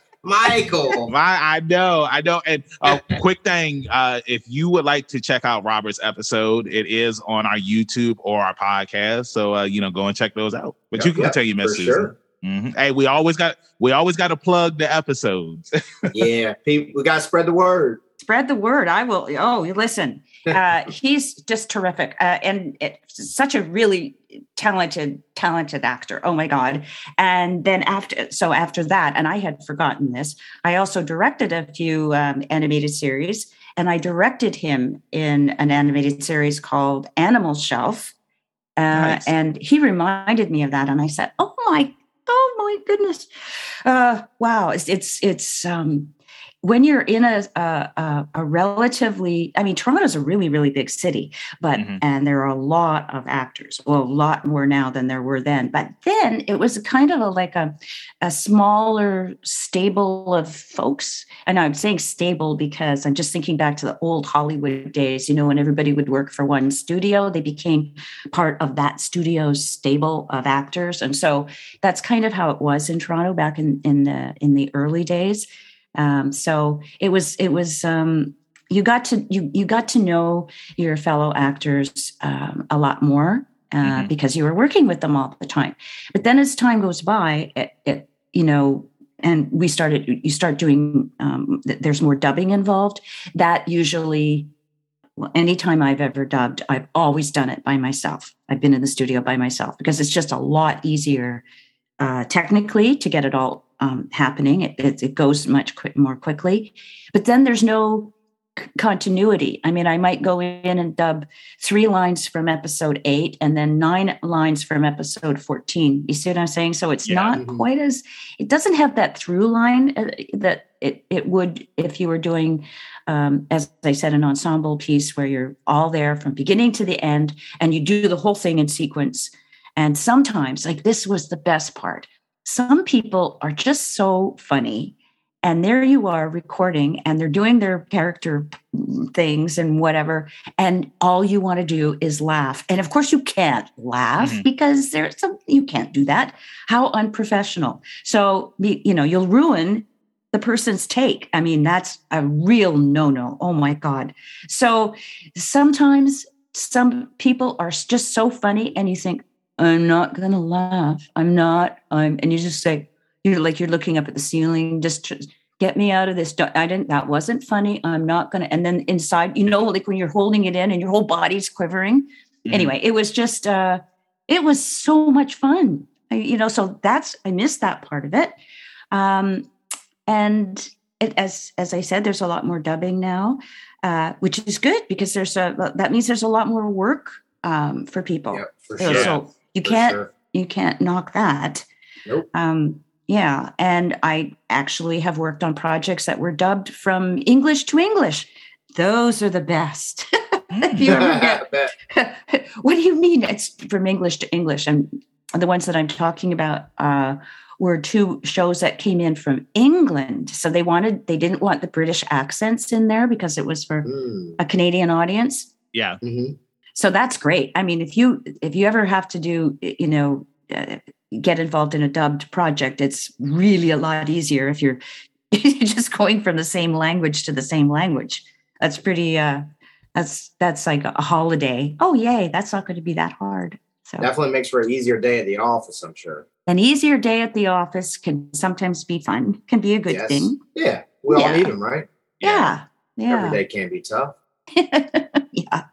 Michael. My, I know, I know. And a quick thing, uh, if you would like to check out Robert's episode, it is on our YouTube or our podcast. So uh, you know, go and check those out. But Yep, you can yep, tell you, Miss Susan. sure. Mhm. Hey, we always got we always got to plug the episodes. yeah, people, we gotta spread the word. Spread the word. I will. Oh, listen, uh, he's just terrific, uh, and it, such a really talented, talented actor. Oh my god! And then after, so after that, and I had forgotten this. I also directed a few um, animated series, and I directed him in an animated series called Animal Shelf. Uh, Nice. And he reminded me of that, and I said, "Oh my, oh my goodness, uh, wow! It's it's it's um, when you're in a, a a relatively, I mean, Toronto's a really really big city, but Mhm. and there are a lot of actors. Well, a lot more now than there were then. But then it was kind of a, like a a smaller stable of folks. And I'm saying stable because I'm just thinking back to the old Hollywood days. You know, when everybody would work for one studio, they became part of that studio's stable of actors, and so that's kind of how it was in Toronto back in in the in the early days. Um, so it was it was um, you got to you you got to know your fellow actors um, a lot more uh, Mhm. because you were working with them all the time. But then as time goes by, it, it you know. And we started. You start doing. Um, th- there's more dubbing involved. That usually well, anytime I've ever dubbed, I've always done it by myself. I've been in the studio by myself because it's just a lot easier uh, technically to get it all um, happening. It, it, it goes much quick, more quickly. But then there's no c- continuity. I mean, I might go in and dub three lines from episode eight and then nine lines from episode 14. You see what I'm saying? So it's Yeah. not Mhm. quite as, it doesn't have that through line uh, that it, it would if you were doing um, as I said, an ensemble piece where you're all there from beginning to the end and you do the whole thing in sequence. And sometimes, like this was the best part, some people are just so funny. And there you are recording, and they're doing their character things and whatever. And all you want to do is laugh. And of course, you can't laugh Mhm. because there's some, you can't do that. How unprofessional. So, you you know, you'll ruin the person's take. I mean, that's a real no no. Oh my God. So sometimes some people are just so funny, and you think, I'm not going to laugh. I'm not. I'm, and you just say, you're like, you're looking up at the ceiling, just tr- get me out of this. Don't- I didn't, that wasn't funny. I'm not going to. And then inside, you know, like when you're holding it in and your whole body's quivering. Mhm. Anyway, it was just, uh, it was so much fun. I, you know, so that's, I missed that part of it. Um, and it, as as I said, there's a lot more dubbing now, uh, which is good because there's a that means there's a lot more work um, for people. Yep, for sure. So you can't sure. you can't knock that. Nope. Um, yeah, and I actually have worked on projects that were dubbed from English to English. Those are the best. you get what do you mean it's from English to English? And the ones that I'm talking about uh, were two shows that came in from England. So they wanted, they didn't want the British accents in there because it was for Mm, a Canadian audience. Yeah. mhm. So that's great. I mean, if you if you ever have to do, you know, uh, get involved in a dubbed project, it's really a lot easier if you're just going from the same language to the same language. That's pretty. uh That's that's like a holiday. Oh, yay! That's not going to be that hard. So Definitely makes for an easier day at the office, I'm sure. an easier day at the office can sometimes be fun. Can be a good Yes. thing. Yeah, we all need them, right? Yeah. Yeah. Every day can be tough. yeah.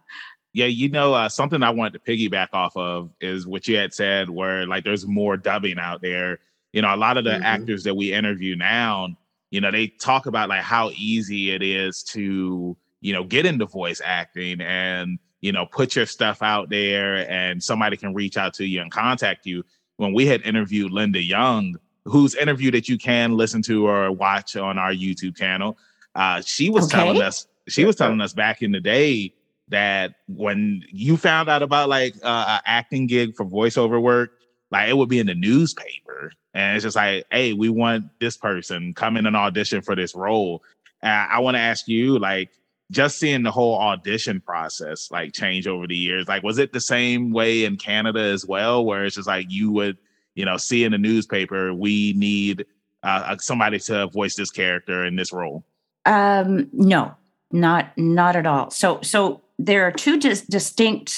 Yeah, you know, uh, something I wanted to piggyback off of is what you had said, where like there's more dubbing out there. You know, a lot of the Mhm. actors that we interview now, you know, they talk about like how easy it is to, you know, get into voice acting and, you know, put your stuff out there and somebody can reach out to you and contact you. When we had interviewed Linda Young, whose interview that you can listen to or watch on our YouTube channel, uh, she was Okay. telling us, she was telling us back in the day that when you found out about like uh, an acting gig for voiceover work, like it would be in the newspaper, and it's just like, hey, we want this person come in and audition for this role. Uh, I want to ask you, like, just seeing the whole audition process like change over the years. Like, was it the same way in Canada as well, where it's just like you would, you know, see in the newspaper, we need uh, somebody to voice this character in this role? Um, no, not not at all. So so there are two dis- distinct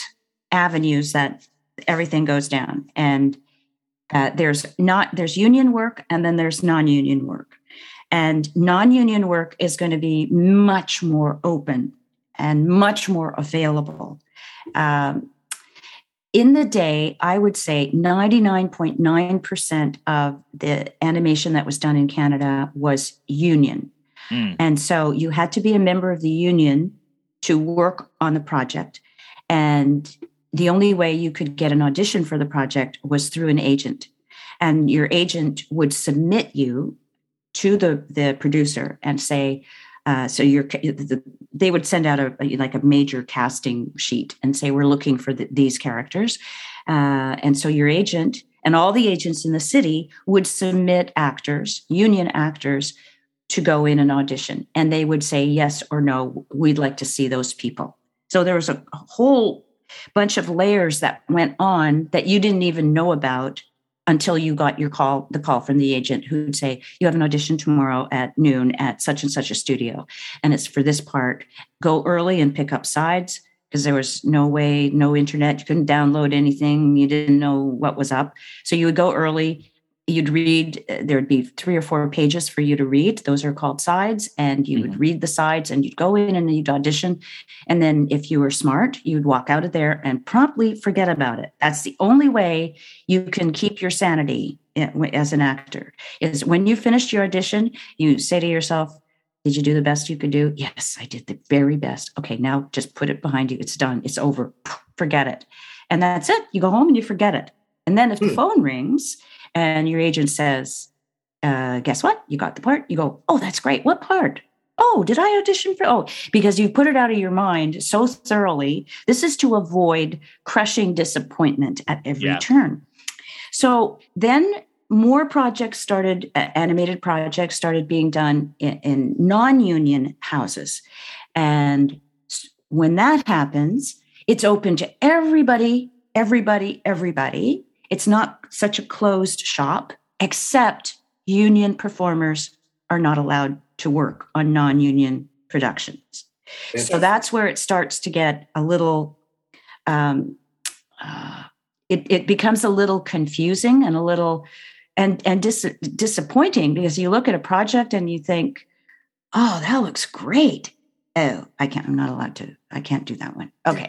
avenues that everything goes down, and uh, there's not there's union work and then there's non-union work, and non-union work is going to be much more open and much more available. Um, in the day, I would say 99.9% of the animation that was done in Canada was union. Mm. And so you had to be a member of the union to work on the project. And the only way you could get an audition for the project was through an agent. And your agent would submit you to the, the producer and say, uh, so you're the, they would send out a, like a major casting sheet and say we're looking for the, these characters uh, and so your agent and all the agents in the city would submit actors union actors to go in and audition and they would say yes or no we'd like to see those people so there was a whole bunch of layers that went on that you didn't even know about until you got your call, the call from the agent who'd say, You have an audition tomorrow at noon at such and such a studio. And it's for this part. Go early and pick up sides because there was no way, no internet. You couldn't download anything. You didn't know what was up. So you would go early, you'd read uh, there'd be three or four pages for you to read. Those are called sides and you mm-hmm. would read the sides and you'd go in and you'd audition. And then if you were smart you'd walk out of there and promptly forget about it. That's the only way you can keep your sanity eh, as an actor is when you finished your audition you say to yourself did you do the best you could do? Yes i did the very best. Okay now just put it behind you. It's done. It's over. Forget it. And that's it. You go home and you forget it. And then if the hmm. phone rings and your agent says, uh, guess what? You got the part. You go, oh, that's great. What part? Oh, did I audition for? Oh, because you put it out of your mind so thoroughly. This is to avoid crushing disappointment at every yeah. turn. So then more projects started, uh, animated projects started being done in, in non union houses. And when that happens, it's open to everybody, everybody, everybody. It's not such a closed shop, except union performers are not allowed to work on non union productions. So that's where it starts to get a little, um, uh, it, it becomes a little confusing and a little, and, and dis- disappointing because you look at a project and you think, oh, that looks great. Oh, I can't, I'm not allowed to, I can't do that one. Okay.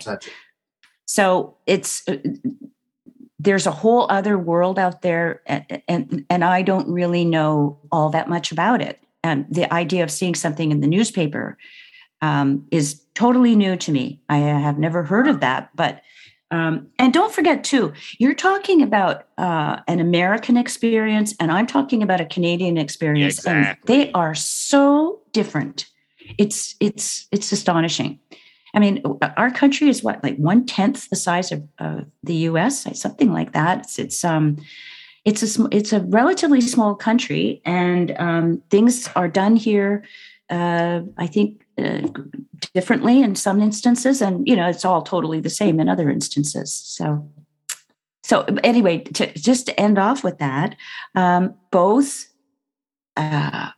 So it's uh, there's a whole other world out there and, and, and i don't really know all that much about it. And the idea of seeing something in the newspaper um, is totally new to me. I have never heard of that but um, and don't forget too you're talking about uh, an american experience and i'm talking about a canadian experience exactly. and they are so different. It's it's it's astonishing I mean, our country is what, like one tenth the size of uh, the U.S., something like that. It's, it's um, it's a it's a relatively small country, and um, things are done here. Uh, I think uh, differently in some instances, and you know, it's all totally the same in other instances. So, so anyway, to, just to end off with that, um, both uh,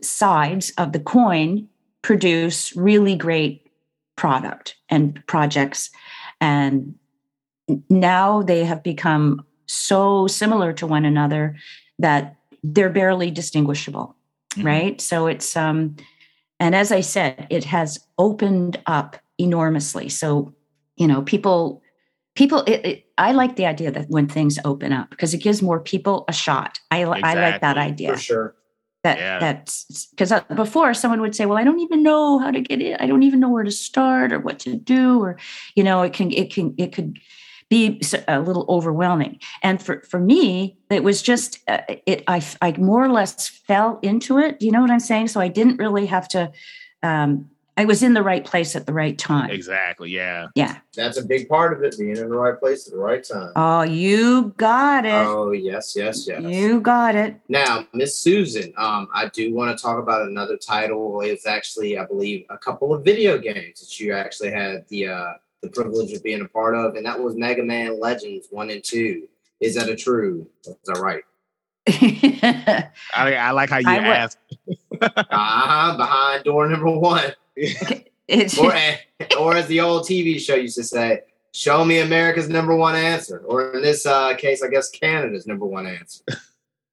sides of the coin produce really great product and projects. And now they have become so similar to one another that they're barely distinguishable. Mm-hmm. Right. So it's, um, and as I said, it has opened up enormously. So, you know, people, people, it, it, I like the idea that when things open up because it gives more people a shot. I, exactly. I like that idea. For sure that yeah. that's because uh, before someone would say well i don't even know how to get in i don't even know where to start or what to do or you know it can it can it could be a little overwhelming and for for me it was just uh, it i i more or less fell into it Do you know what i'm saying so i didn't really have to um, I was in the right place at the right time. Exactly. Yeah. Yeah. That's a big part of it, being in the right place at the right time. Oh, you got it. Oh, yes, yes, yes. You got it. Now, Miss Susan, um, I do want to talk about another title. It's actually, I believe, a couple of video games that you actually had the uh, the privilege of being a part of, and that was Mega Man Legends One and Two. Is that a true? Is that right? I, I like how you I would- ask. uh-huh, behind door number one. It's- Or, or as the old TV show used to say, show me America's number one answer. Or in this uh, case, I guess Canada's number one answer.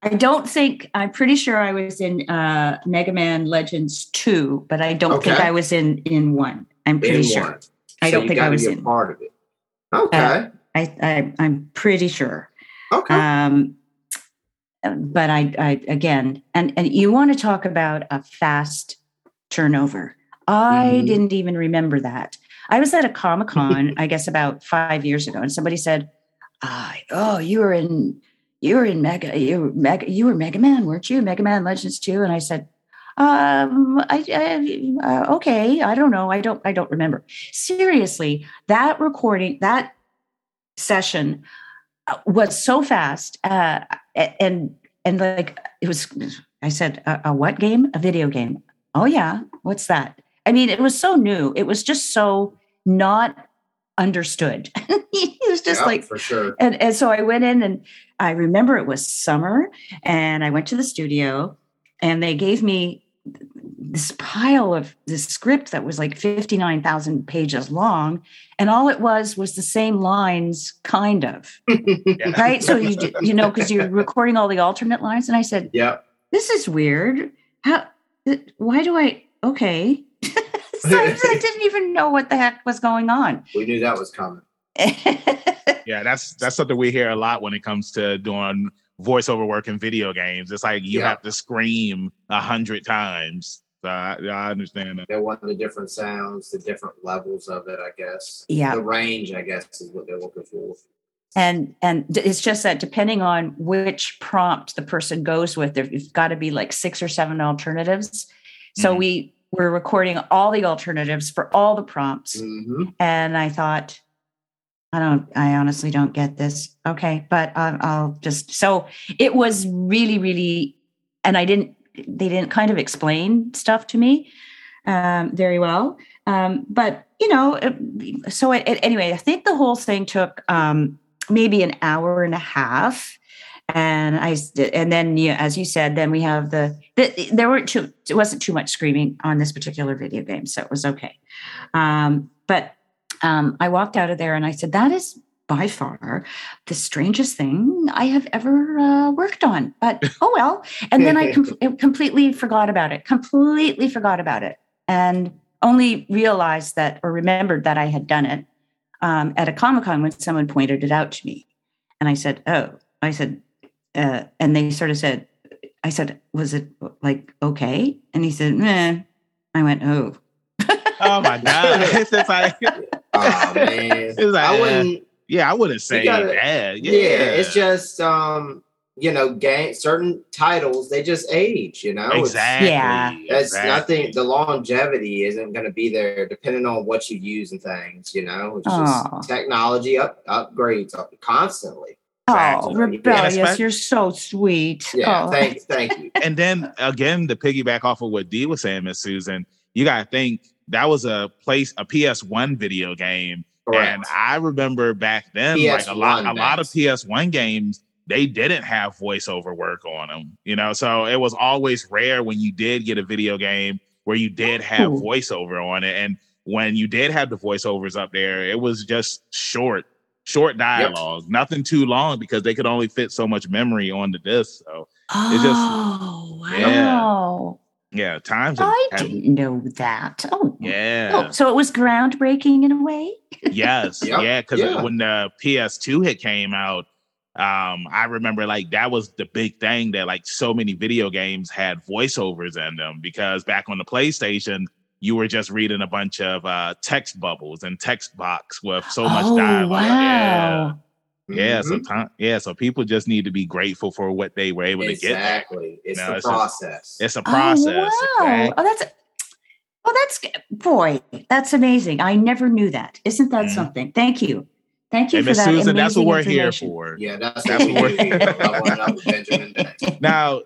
I don't think I'm pretty sure I was in uh, Mega Man Legends two, but I don't think I was in in one. I'm pretty In sure. one. I So don't think I was in. part of it. Okay. I, I I'm pretty sure. okay. Um, but I, I again, and and you want to talk about a fast turnover? I Mhm. didn't even remember that. I was at a Comic Con, I guess about five years ago, and somebody said, uh, "Oh, you were in you were in Mega you were Mega you were Mega Man, weren't you? Mega Man Legends 2? And I said, um, I, I uh, okay, I don't know, I don't I don't remember. Seriously, that recording that session uh, was so fast uh, and and like it was i said a, a what game a video game oh yeah what's that i mean it was so new it was just so not understood it was just Yep, like for sure. and, and so I went in and I remember it was summer and I went to the studio and they gave me this pile of this script that was like 59,000 pages long. And all it was was the same lines, kind of, Yeah. right? So you, you know, because you're recording all the alternate lines. And I said, yeah, this is weird. How, why do I, okay. so I didn't even know what the heck was going on. We knew that was coming. Yeah, that's that's something we hear a lot when it comes to doing voiceover work in video games. It's like you Yeah. have to scream a hundred times. So I, I understand that. They want the different sounds, the different levels of it, I guess. Yeah. The range, I guess, is what they're looking for. and and it's just that depending on which prompt the person goes with there's got to be like six or seven alternatives so Mhm. we were recording all the alternatives for all the prompts. Hmm and i thought i don't i honestly don't get this. Okay but um, i'll just so it was really really and i didn't they didn't kind of explain stuff to me um, very well. Um, but you know so it, it- anyway i think the whole thing took um, maybe an hour and a half and I and then yeah, as you said then we have the, the there weren't too it wasn't too much screaming on this particular video game so it was okay. Um, but um, i walked out of there and i said that is by far the strangest thing i have ever uh, worked on. But oh well. And then i com- completely forgot about it completely forgot about it and only realized that or remembered that i had done it um, at a comic con when someone pointed it out to me. And i said oh i said uh, and they sort of said i said was it like okay and he said Meh. i went oh Oh my god! it's like, Oh man. It's like, I uh, wouldn't yeah, I wouldn't say gotta- that. yeah. Yeah, it's just um, you know, game certain titles, they just age, you know. It's- exactly. Yeah. That's exactly. nothing. The longevity isn't going to be there, depending on what you use and things. You know, it's Aw. just technology up upgrades up constantly. Oh rebellious And you're so sweet Yeah, oh. thank thank you. and then again, to piggyback off of what Dee was saying, Miss Susan, you gotta think that was a place a PS1 video game. And I remember back then, like a lot, a lot of. PS1 games, they didn't have voiceover work on them. You know, so it was always rare when you did get a video game where you did have Ooh. voiceover on it. And when you did have the voiceovers up there, it was just short, short dialogue, nothing too long because they could only fit so much memory on the disc. So It's just- oh Yeah. yeah, times I have- didn't know that. Oh, yeah. Oh, so it was groundbreaking in a way. yes Yep, yeah because yeah. when the ps2 hit came out um i remember like that was the big thing that like so many video games had voiceovers in them because back on the playstation you were just reading a bunch of uh text bubbles and text box with so much oh, dialogue yeah wow. yeah so Mhm. time yeah so people just need to be grateful for what they were able to get exactly. It's No, the it's just- process. it's a process Oh, wow. exact- Oh, that's oh, that's boy, that's amazing. I never knew that. Isn't that Mhm. something? Thank you, thank you and for miss that. susan that's what we're here for yeah, that's That's what what we we're- here for. Benjamin now,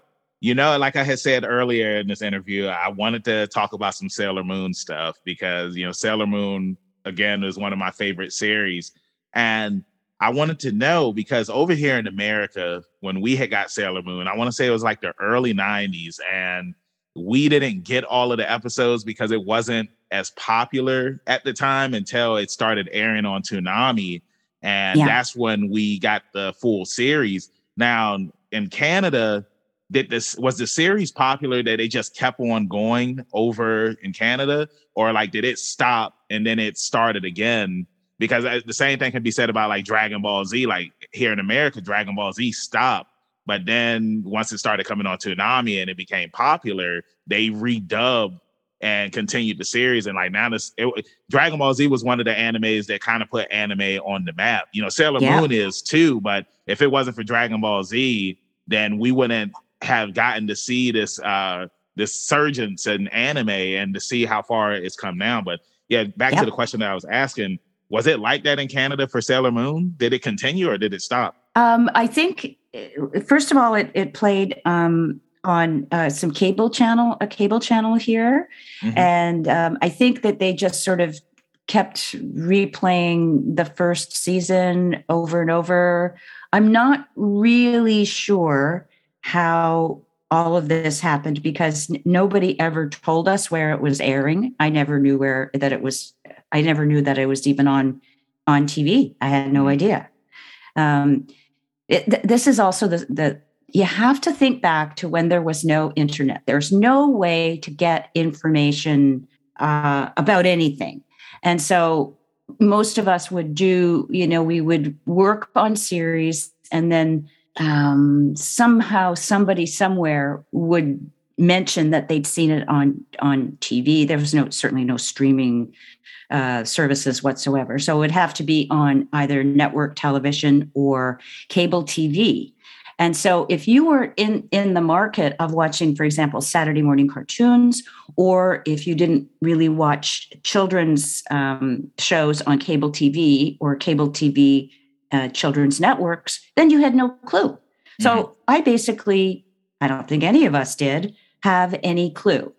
you know, like I had said earlier in this interview, I wanted to talk about some Sailor Moon stuff because, you know, Sailor Moon, again, is one of my favorite series. And I wanted to know because over here in America, when we had got Sailor Moon, I want to say it was like the early 90s, and we didn't get all of the episodes because it wasn't as popular at the time until it started airing on Toonami. And yeah. that's when we got the full series. Now in Canada, did this was the series popular that they just kept on going over in Canada, or like did it stop and then it started again? Because uh, the same thing can be said about like Dragon Ball Z. Like here in America, Dragon Ball Z stopped, but then once it started coming on Toonami and it became popular, they redubbed and continued the series. And like now, this it, Dragon Ball Z was one of the animes that kind of put anime on the map. You know, Sailor yeah. Moon is too, but if it wasn't for Dragon Ball Z, then we wouldn't have gotten to see this uh this surgence in anime and to see how far it's come now. But yeah, back yep. to the question that I was asking, was it like that in Canada for Sailor Moon? Did it continue or did it stop? Um, I think first of all, it it played um, on uh, some cable channel, a cable channel here, mm-hmm. and um, I think that they just sort of kept replaying the first season over and over. I'm not really sure how all of this happened because nobody ever told us where it was airing. I never knew where that it was. I never knew that it was even on on TV. I had no mm-hmm. idea. Um, it, th- this is also the, the you have to think back to when there was no internet. There's no way to get information uh, about anything, and so most of us would do. You know, we would work on series, and then um, somehow somebody somewhere would mention that they'd seen it on on TV. There was no certainly no streaming uh, services whatsoever, so it would have to be on either network television or cable TV. And so, if you were in in the market of watching, for example, Saturday morning cartoons, or if you didn't really watch children's um, shows on cable TV or cable TV uh, children's networks, then you had no clue. Mm-hmm. So I basically, I don't think any of us did have any clue.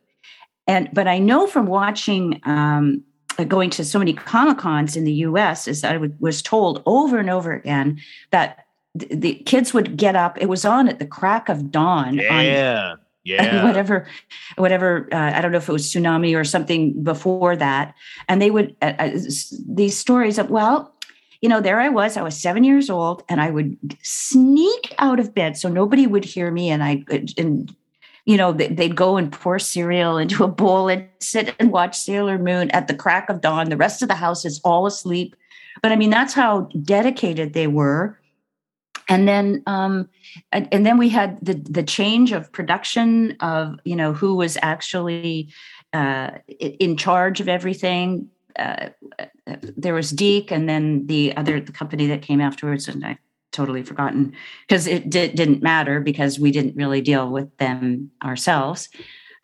And but I know from watching, um, uh, going to so many comic cons in the U.S. is I was told over and over again that the, the kids would get up. It was on at the crack of dawn. Yeah. On, yeah whatever whatever uh, i don't know if it was Toonami or something before that and they would uh, uh, these stories of well you know, there I was, I was seven years old, and I would sneak out of bed so nobody would hear me. And I, and, you know, they'd go and pour cereal into a bowl and sit and watch Sailor Moon at the crack of dawn. The rest of the house is all asleep. But I mean, that's how dedicated they were. And then, um, and, and then we had the the change of production of you know who was actually uh, in charge of everything uh, there was DiC, and then the other the company that came afterwards, and I totally forgotten because it did, didn't matter because we didn't really deal with them ourselves.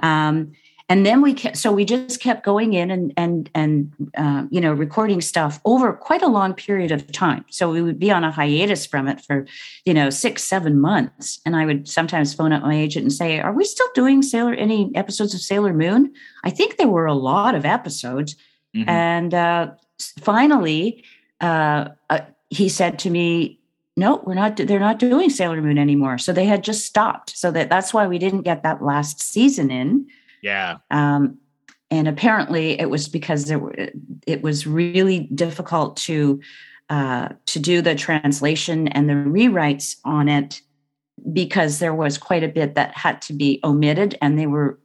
Um, and then we kept, so we just kept going in and and and uh, you know recording stuff over quite a long period of time. So we would be on a hiatus from it for you know six seven months, and I would sometimes phone up my agent and say, "Are we still doing Sailor any episodes of Sailor Moon?" I think there were a lot of episodes Mm-hmm. And uh, finally, uh, uh, he said to me, "No, we're not. They're not doing Sailor Moon anymore." So they had just stopped. So that that's why we didn't get that last season in. Yeah. Um, and apparently, it was because there were, it was really difficult to uh, to do the translation and the rewrites on it because there was quite a bit that had to be omitted and they were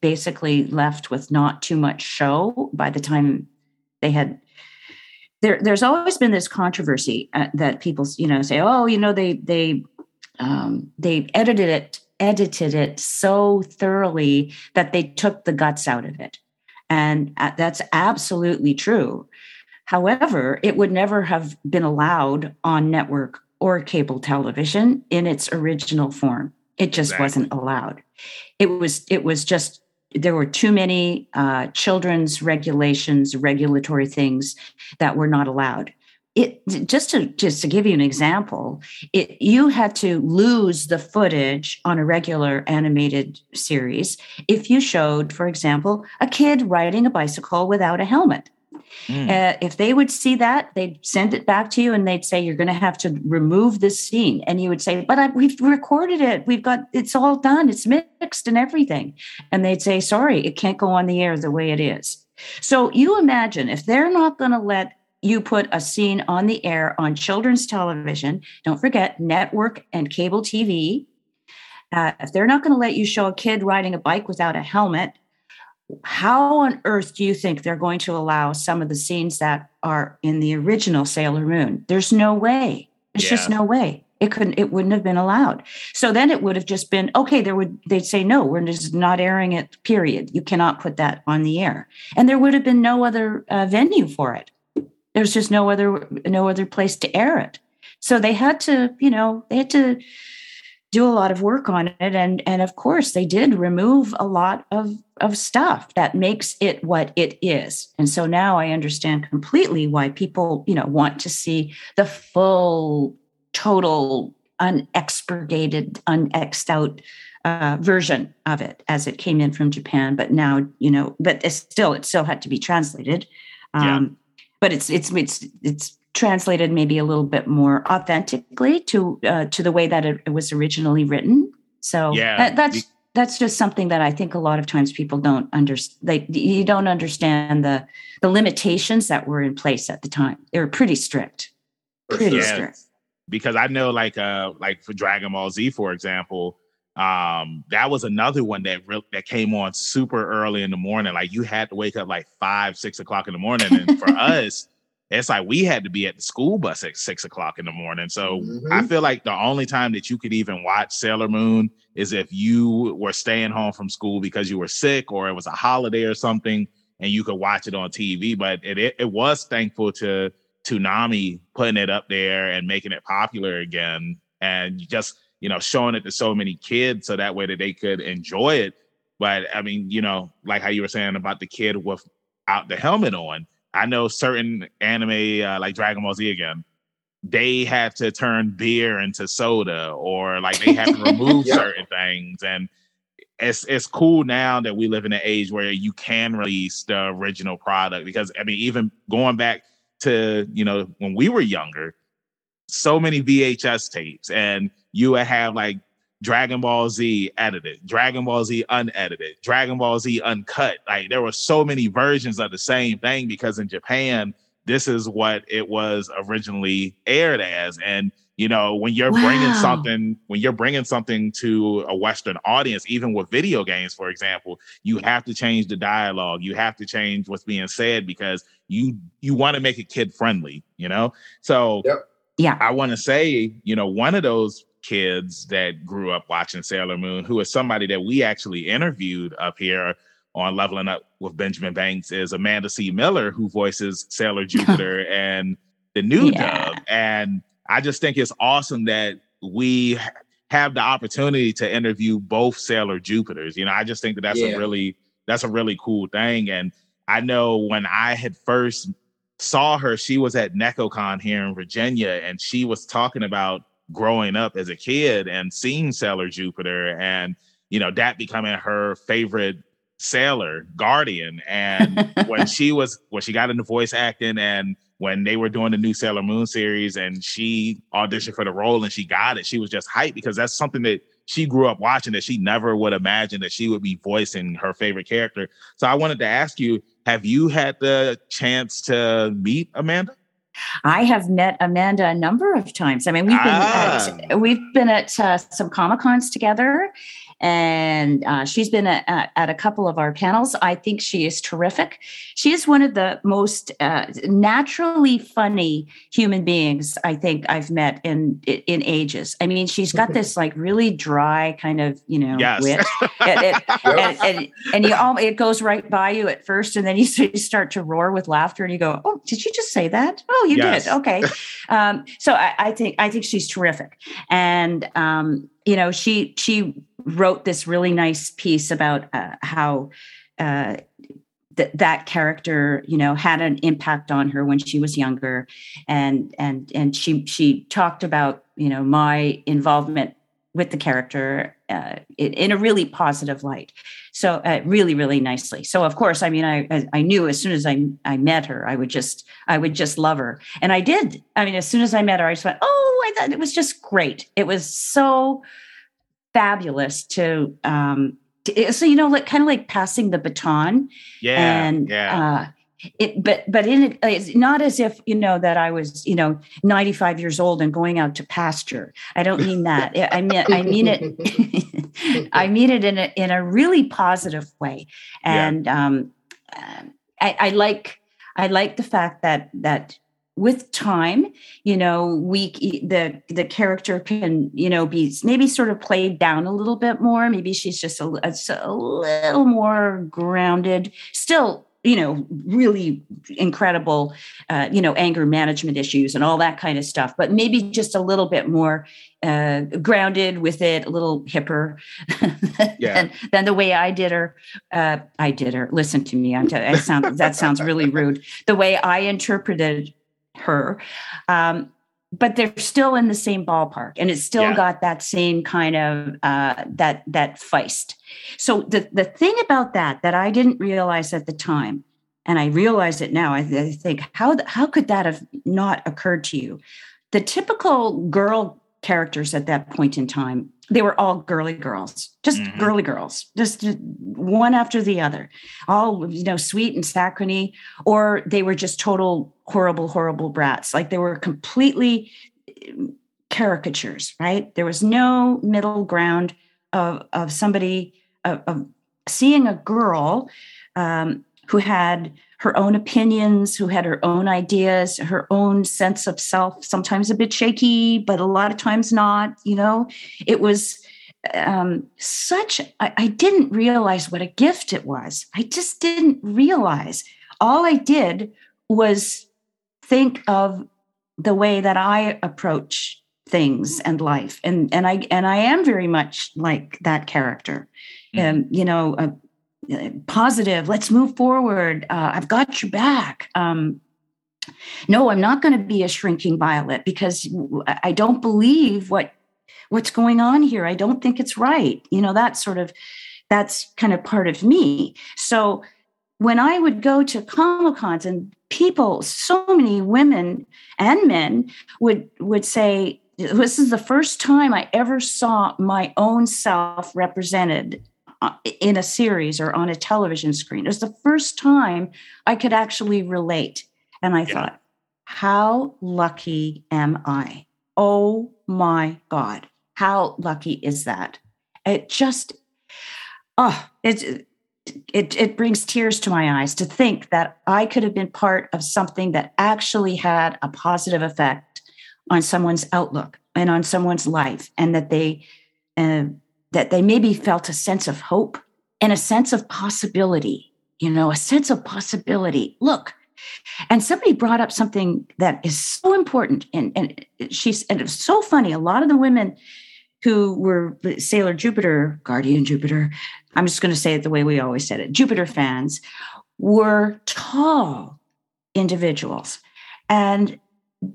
basically left with not too much show by the time they had there there's always been this controversy uh, that people you know say oh you know they they um, they edited it edited it so thoroughly that they took the guts out of it. And uh, that's absolutely true. However it would never have been allowed on network or cable television in its original form. It just exactly. wasn't allowed. It was it was just there were too many uh, children's regulations, regulatory things that were not allowed. It just to just to give you an example, it you had to lose the footage on a regular animated series if you showed, for example, a kid riding a bicycle without a helmet Mm. Uh, if they would see that, they'd send it back to you and they'd say, You're going to have to remove this scene. And you would say, But I, we've recorded it. We've got it's all done. It's mixed and everything. And they'd say, Sorry, it can't go on the air the way it is. So you imagine if they're not going to let you put a scene on the air on children's television, don't forget network and cable TV. Uh, if they're not going to let you show a kid riding a bike without a helmet, how on earth do you think they're going to allow some of the scenes that are in the original Sailor Moon? There's no way. It's yeah. just no way. It couldn't, it wouldn't have been allowed. So then it would have just been, okay, there would, they'd say, no, we're just not airing it, period. You cannot put that on the air. And there would have been no other uh, venue for it. There's just no other, no other place to air it. So they had to, you know, they had to do a lot of work on it. And and of course they did remove a lot of of stuff that makes it what it is. And so now i understand completely why people you know want to see the full total unexpurgated unexed out uh, version of it as it came in from japan. But now you know but it's still it still had to be translated. Um, yeah. but it's it's it's it's translated maybe a little bit more authentically to uh, to the way that it, it was originally written. So yeah, that, that's that's just something that I think a lot of times people don't understand. They you don't understand the the limitations that were in place at the time. They were pretty strict, pretty yeah, strict. Because I know, like, uh, like for Dragon Ball Z, for example, um, that was another one that re- that came on super early in the morning. Like, you had to wake up like five, six o'clock in the morning, and for us it's like we had to be at the school bus at six o'clock in the morning. So mm-hmm. I feel like the only time that you could even watch Sailor Moon is if you were staying home from school because you were sick or it was a holiday or something, and you could watch it on TV. But it it, it was thankful to Toonami putting it up there and making it popular again, and just you know showing it to so many kids so that way that they could enjoy it. But I mean, you know, like how you were saying about the kid without the helmet on I know certain anime uh, like Dragon Ball Z again, they had to turn beer into soda or like they had to remove yep. certain things and it's it's cool now that we live in an age where you can release the original product because I mean even going back to you know when we were younger so many VHS tapes and you would have like Dragon Ball Z edited, Dragon Ball Z unedited, Dragon Ball Z uncut. Like there were so many versions of the same thing because in Japan, this is what it was originally aired as. And you know, when you're wow. bringing something, when you're bringing something to a Western audience, even with video games, for example, you have to change the dialogue. You have to change what's being said because you you want to make it kid friendly. You know, so yep. yeah, I want to say, you know, one of those kids that grew up watching Sailor Moon, who is somebody that we actually interviewed up here on Leveling Up with Benjamin Banks, is Amanda C. Miller, who voices Sailor Jupiter and the new yeah. dub. And I just think it's awesome that we have the opportunity to interview both Sailor Jupiters. You know, I just think that that's yeah. a really that's a really cool thing. And I know when I had first saw her, she was at Nekocon here in Virginia, and she was talking about growing up as a kid and seeing Sailor Jupiter and you know that becoming her favorite sailor guardian. And when she was when she got into voice acting and when they were doing the new Sailor Moon series and she auditioned for the role and she got it she was just hyped because that's something that she grew up watching that she never would imagine that she would be voicing her favorite character. So I wanted to ask you have you had the chance to meet Amanda I have met Amanda a number of times. I mean, we've been ah. at, we've been at uh, some comic cons together, and uh, she's been at, at, a couple of our panels. I think she is terrific. She is one of the most uh, naturally funny human beings I think I've met in in ages. I mean, she's got this like really dry kind of you know yes. wit, and, and, and, and, and you all it goes right by you at first, and then you start to roar with laughter, and you go, "Oh, did you just say that? Oh, you yes. did. Okay." Um, so I, I think I think she's terrific, and um, you know she she wrote this really nice piece about uh, how uh, th- that character you know had an impact on her when she was younger and and and she she talked about you know my involvement with the character uh, in, in, a really positive light. So uh, really, really nicely. So of course, I mean, I I knew as soon as I I met her, I would just I would just love her, and I did. I mean, as soon as I met her, I just went, oh, I thought it was just great. It was so fabulous to um to, so you know like kind of like passing the baton yeah and yeah. uh it but but in it it's not as if you know that i was you know 95 years old and going out to pasture. I don't mean that. I mean i mean it i mean it in a in a really positive way. And yeah. um I, I like i like the fact that that with time you know we the the character can you know be maybe sort of played down a little bit more. Maybe she's just a, a, a little more grounded. Still you know really incredible uh, you know anger management issues and all that kind of stuff but maybe just a little bit more uh, grounded with it a little hipper yeah. than, than, the way i did her uh, i did her. Listen to me i'm t- I sound that sounds really rude. The way i interpreted her. Um, but they're still in the same ballpark and it's still yeah. got that same kind of uh, that that feist. So the the thing about that that i didn't realize at the time and i realize it now i, I think how how could that have not occurred to you? The typical girl characters at that point in time they were all girly girls just mm-hmm. girly girls just one after the other all you know sweet and saccharine or they were just total horrible horrible brats like they were completely um, caricatures right there was no middle ground of of somebody of, of seeing a girl um, who had her own opinions, who had her own ideas, her own sense of self, sometimes a bit shaky, but a lot of times not. You know, it was um, such, I, I didn't realize what a gift it was. I just didn't realize. All I did was think of the way that I approach things and life and and i and i am very much like that character and mm. um, you know uh, positive let's move forward. Uh, i've got your back. Um, no i'm not going to be a shrinking violet because i don't believe what what's going on here. I don't think it's right. You know that sort of that's kind of part of me. So when i would go to comic cons and people so many women and men would would say this is the first time i ever saw my own self represented in a series or on a television screen. It was the first time I could actually relate. And I yeah. thought, how lucky am I? Oh my God. How lucky is that? It just, oh, it, it, it brings tears to my eyes to think that I could have been part of something that actually had a positive effect on someone's outlook and on someone's life, and that they uh, that they maybe felt a sense of hope and a sense of possibility, you know, a sense of possibility. Look, and somebody brought up something that is so important. And, and she's, and it was so funny. A lot of the women who were Sailor Jupiter, Guardian Jupiter, I'm just going to say it the way we always said it, Jupiter fans were tall individuals. And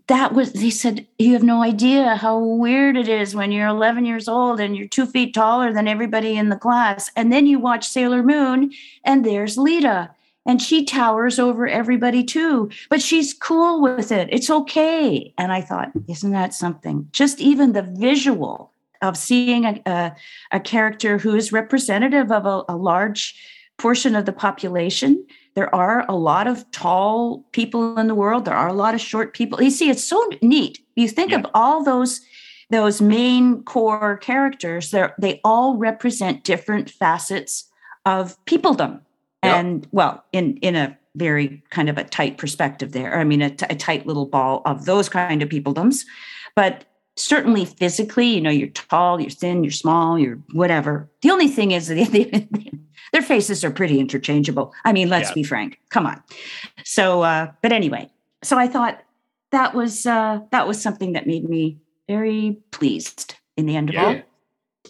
that was they said you have no idea how weird it is when you're 11 years old and you're two feet taller than everybody in the class. And then you watch sailor moon and there's lita and she towers over everybody too but she's cool with it. It's okay. And i thought isn't that something? Just even the visual of seeing a, a, a character who is representative of a, a large portion of the population there are a lot of tall people in the world. There are a lot of short people. You see, it's so neat. You think yeah. of all those those main core characters. They they all represent different facets of peopledom, and well, in in a very kind of a tight perspective there. I mean, a, t- a tight little ball of those kind of peopledoms, but certainly physically, you know, you're tall, you're thin, you're small, you're whatever. The only thing is that their faces are pretty interchangeable. I mean, let's yeah. be frank. Come on. So, uh, but anyway, so I thought that was uh, that was something that made me very pleased in the end of yeah. all.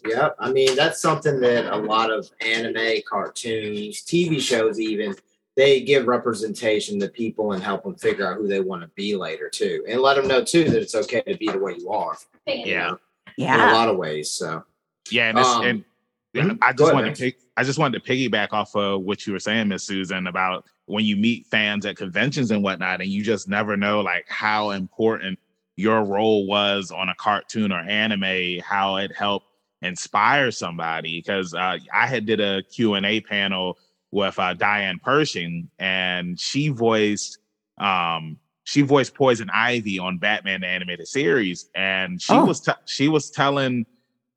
Yeah, I mean that's something that a lot of anime, cartoons, TV shows, even they give representation to people and help them figure out who they want to be later too, and let them know too that it's okay to be the way you are. Yeah. Yeah. In a lot of ways. So Yeah, and, it's, Um, and mhm. I just wanted to pick, I just wanted to piggyback off of what you were saying, Miss Susan, about when you meet fans at conventions and whatnot, and you just never know like how important your role was on a cartoon or anime, how it helped inspire somebody. Because uh, I had did a Q and A panel with uh, Diane Pershing, and she voiced um, she voiced Poison Ivy on Batman the animated series, and she Oh. was t- she was telling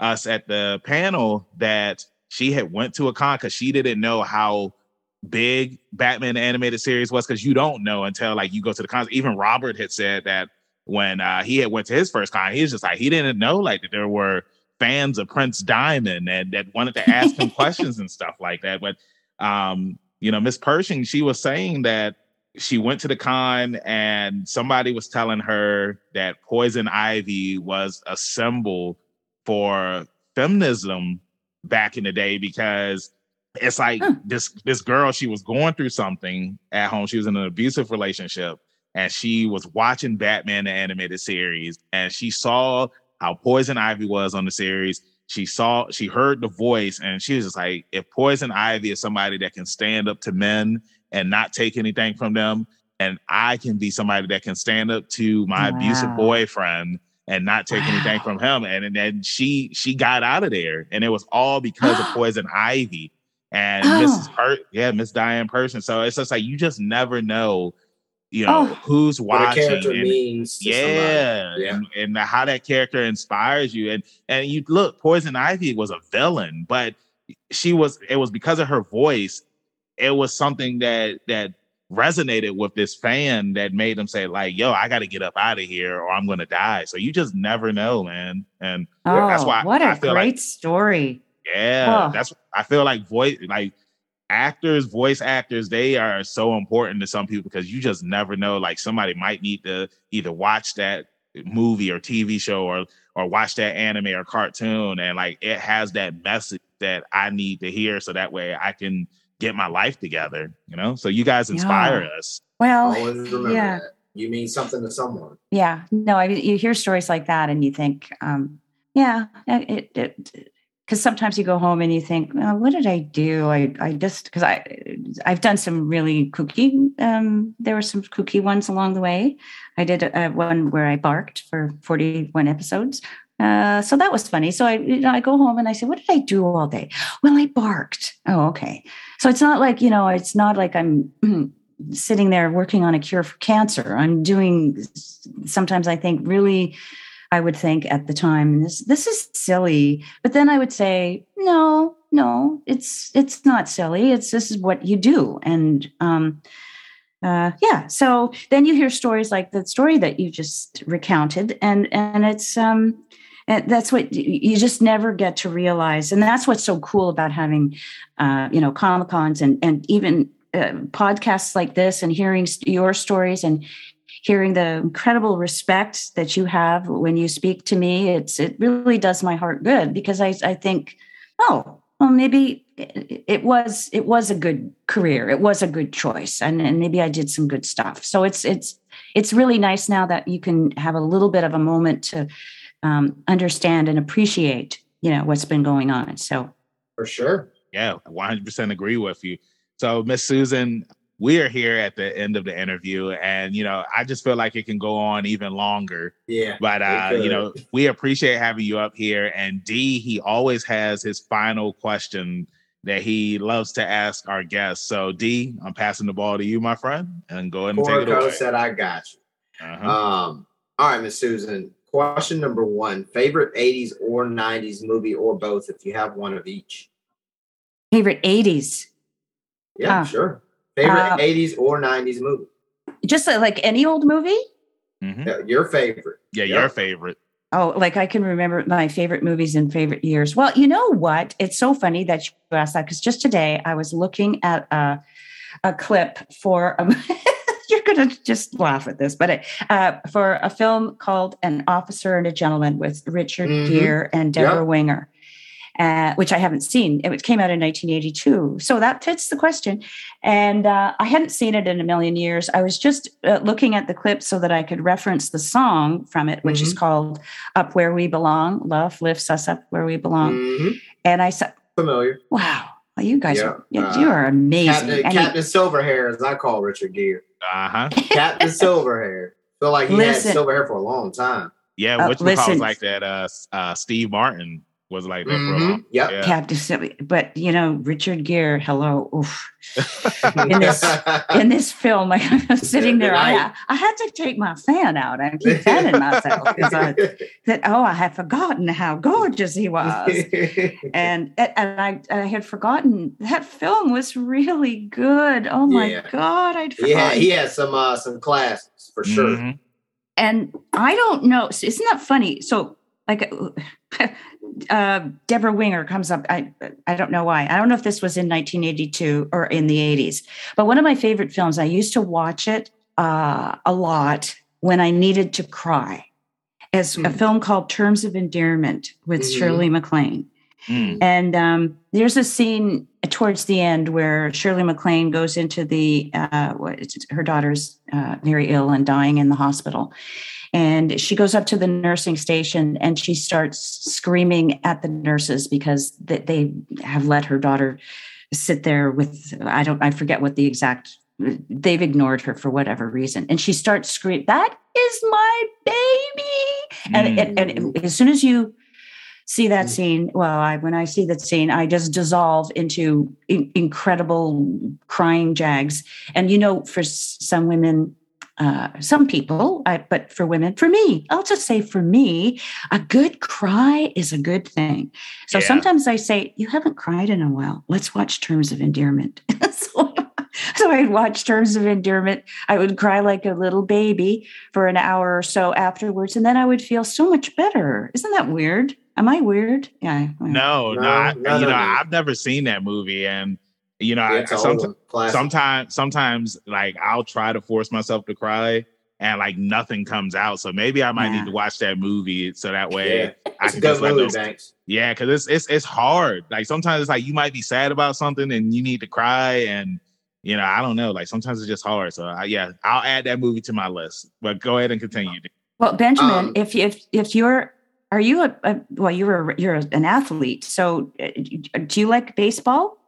us at the panel that she had went to a con because she didn't know how big Batman animated series was because you don't know until like you go to the cons. Even Robert had said that when uh, he had went to his first con, he was just like he didn't know like that there were fans of Prince Diamond and that wanted to ask him questions and stuff like that. But um, you know, Miss Pershing, she was saying that she went to the con and somebody was telling her that Poison Ivy was a symbol for feminism back in the day because it's like Huh. this this girl she was going through something at home. She was in an abusive relationship and she was watching Batman the animated series and she saw how Poison Ivy was on the series. She saw she heard the voice and she was just like if Poison Ivy is somebody that can stand up to men and not take anything from them and I can be somebody that can stand up to my abusive boyfriend and not take anything from him. And, and then she she got out of there, and it was all because of Poison Ivy and Oh. Mrs. Per, yeah, Miss Diane Pershing. So it's just like you just never know, you know, Oh. who's what a watching. character and- means. To yeah, yeah. And, and how that character inspires you. And and you look, Poison Ivy was a villain, but she was. It was because of her voice. It was something that that resonated with this fan that made them say like, "Yo, I got to get up out of here, or I'm gonna die." So you just never know, man. And Oh, that's why what I a feel great like- story. yeah, Oh. that's I feel like voice like actors, voice actors, they are so important to some people because you just never know. Like somebody might need to either watch that movie or TV show or or watch that anime or cartoon and like it has that message that I need to hear so that way I can get my life together, you know? So you guys inspire us. Well, Always remember yeah. that. You mean something to someone. Yeah, no, I mean, you hear stories like that and you think, um, yeah, it, it, because sometimes you go home and you think, oh, what did I do? I, I just, because I, I've done some really kooky, um, there were some kooky ones along the way. I did a, one where I barked for 41 episodes. Uh, so that was funny. So I, you know, I go home and I say, what did I do all day? Well, I barked. Oh, okay. So it's not like, you know, it's not like I'm sitting there working on a cure for cancer. I'm doing sometimes I think really I would think at the time this this is silly, but then I would say no, no, it's it's not silly. It's this is what you do, and um, uh, yeah. So then you hear stories like the story that you just recounted, and and it's um, and that's what you just never get to realize, and that's what's so cool about having, uh, you know, comic cons and and even uh, podcasts like this, and hearing your stories and hearing the incredible respect that you have when you speak to me. It's it really does my heart good because I I think, oh, well, maybe it, was it was a good career. It was a good choice, and, and maybe I did some good stuff. So it's it's it's really nice now that you can have a little bit of a moment to um, understand and appreciate, you know, what's been going on. So For sure. Yeah, 100% agree with you. So, Miss Susan, we are here at the end of the interview, and you know, I just feel like it can go on even longer. Yeah. But uh, you know, we appreciate having you up here. And D, he always has his final question that he loves to ask our guests. So, D, I'm passing the ball to you, my friend, and go ahead and take it Corico away. said I got you. Uh-huh. Um, all right, Miss Susan. Question number one: favorite '80s or '90s movie, or both, if you have one of each. favorite 80s. Yeah, Ah. sure. Favorite Uh, '80s or '90s movie. Just uh, like any old movie? Mhm. Yeah, your favorite. Yeah, Yeah. your favorite. Oh, like I can remember my favorite movies and favorite years. Well, you know what? It's so funny that you asked that because just today I was looking at a, a clip for, um, you're going to just laugh at this, but it, uh, for a film called An Officer and a Gentleman with Richard Mhm. Gere and Deborah Yep. Winger. uh, which I haven't seen. It came out in 1982. So that fits the question. And uh, I hadn't seen it in a million years. I was just uh, looking at the clip so that I could reference the song from it, which mm-hmm. is called Up Where We Belong. Love lifts us up where we belong. Mm-hmm. And I said, Familiar. Wow. Well, you guys yeah. are you, uh, you are amazing. Captain, Captain Silverhair, as I call Richard Gere. Uh huh. Captain Silverhair. Feel like he listen, had silver hair for a long time. Yeah, uh, which was like that. Uh, uh, Steve Martin was like that mm-hmm. for a long. Yep. Yeah, Captain. But you know, Richard Gere. Hello. in this in this film, i'm sitting there. I, I had to take my fan out and keep fanning myself because I that oh I had forgotten how gorgeous he was, and and I I had forgotten that film was really good. Oh my yeah. god, I'd forgotten. yeah he had some uh, some classics for sure. Mm-hmm. And I don't know. Isn't that funny? So like uh, Debra Winger comes up. I I don't know why. I don't know if this was in 1982 or in the 80s. But one of my favorite films. I used to watch it uh, a lot when I needed to cry. As mm. a film called Terms of Endearment with mm. Shirley MacLaine. Mm. And um, there's a scene towards the end where Shirley MacLaine goes into the uh, her daughter's uh, very ill and dying in the hospital, and she goes up to the nursing station and she starts screaming at the nurses because they have let her daughter sit there with I don't I forget what the exact they've ignored her for whatever reason and she starts screaming that is my baby and, and, and mm. as soon as you see that mm. scene well I, when i see that scene i just dissolve into in, incredible crying jags and you know for some women uh, some people, I, but for women, for me, I'll just say for me, a good cry is a good thing. So yeah. sometimes I say, You haven't cried in a while. Let's watch Terms of Endearment. so, so I'd watch Terms of Endearment. I would cry like a little baby for an hour or so afterwards, and then I would feel so much better. Isn't that weird? Am I weird? Yeah. No, no, no, I, no you know, I've never seen that movie, and you know, yeah, I, sometimes, sometimes, sometimes, like I'll try to force myself to cry, and like nothing comes out. So maybe I might yeah. need to watch that movie so that way yeah. I can just let those. Thanks. Yeah, because it's it's it's hard. Like sometimes it's like you might be sad about something and you need to cry, and you know, I don't know. Like sometimes it's just hard. So I, yeah, I'll add that movie to my list. But go ahead and continue. Well, Benjamin, um, if if if you're are you a, a well, you're a, you're an athlete. So uh, do you like baseball?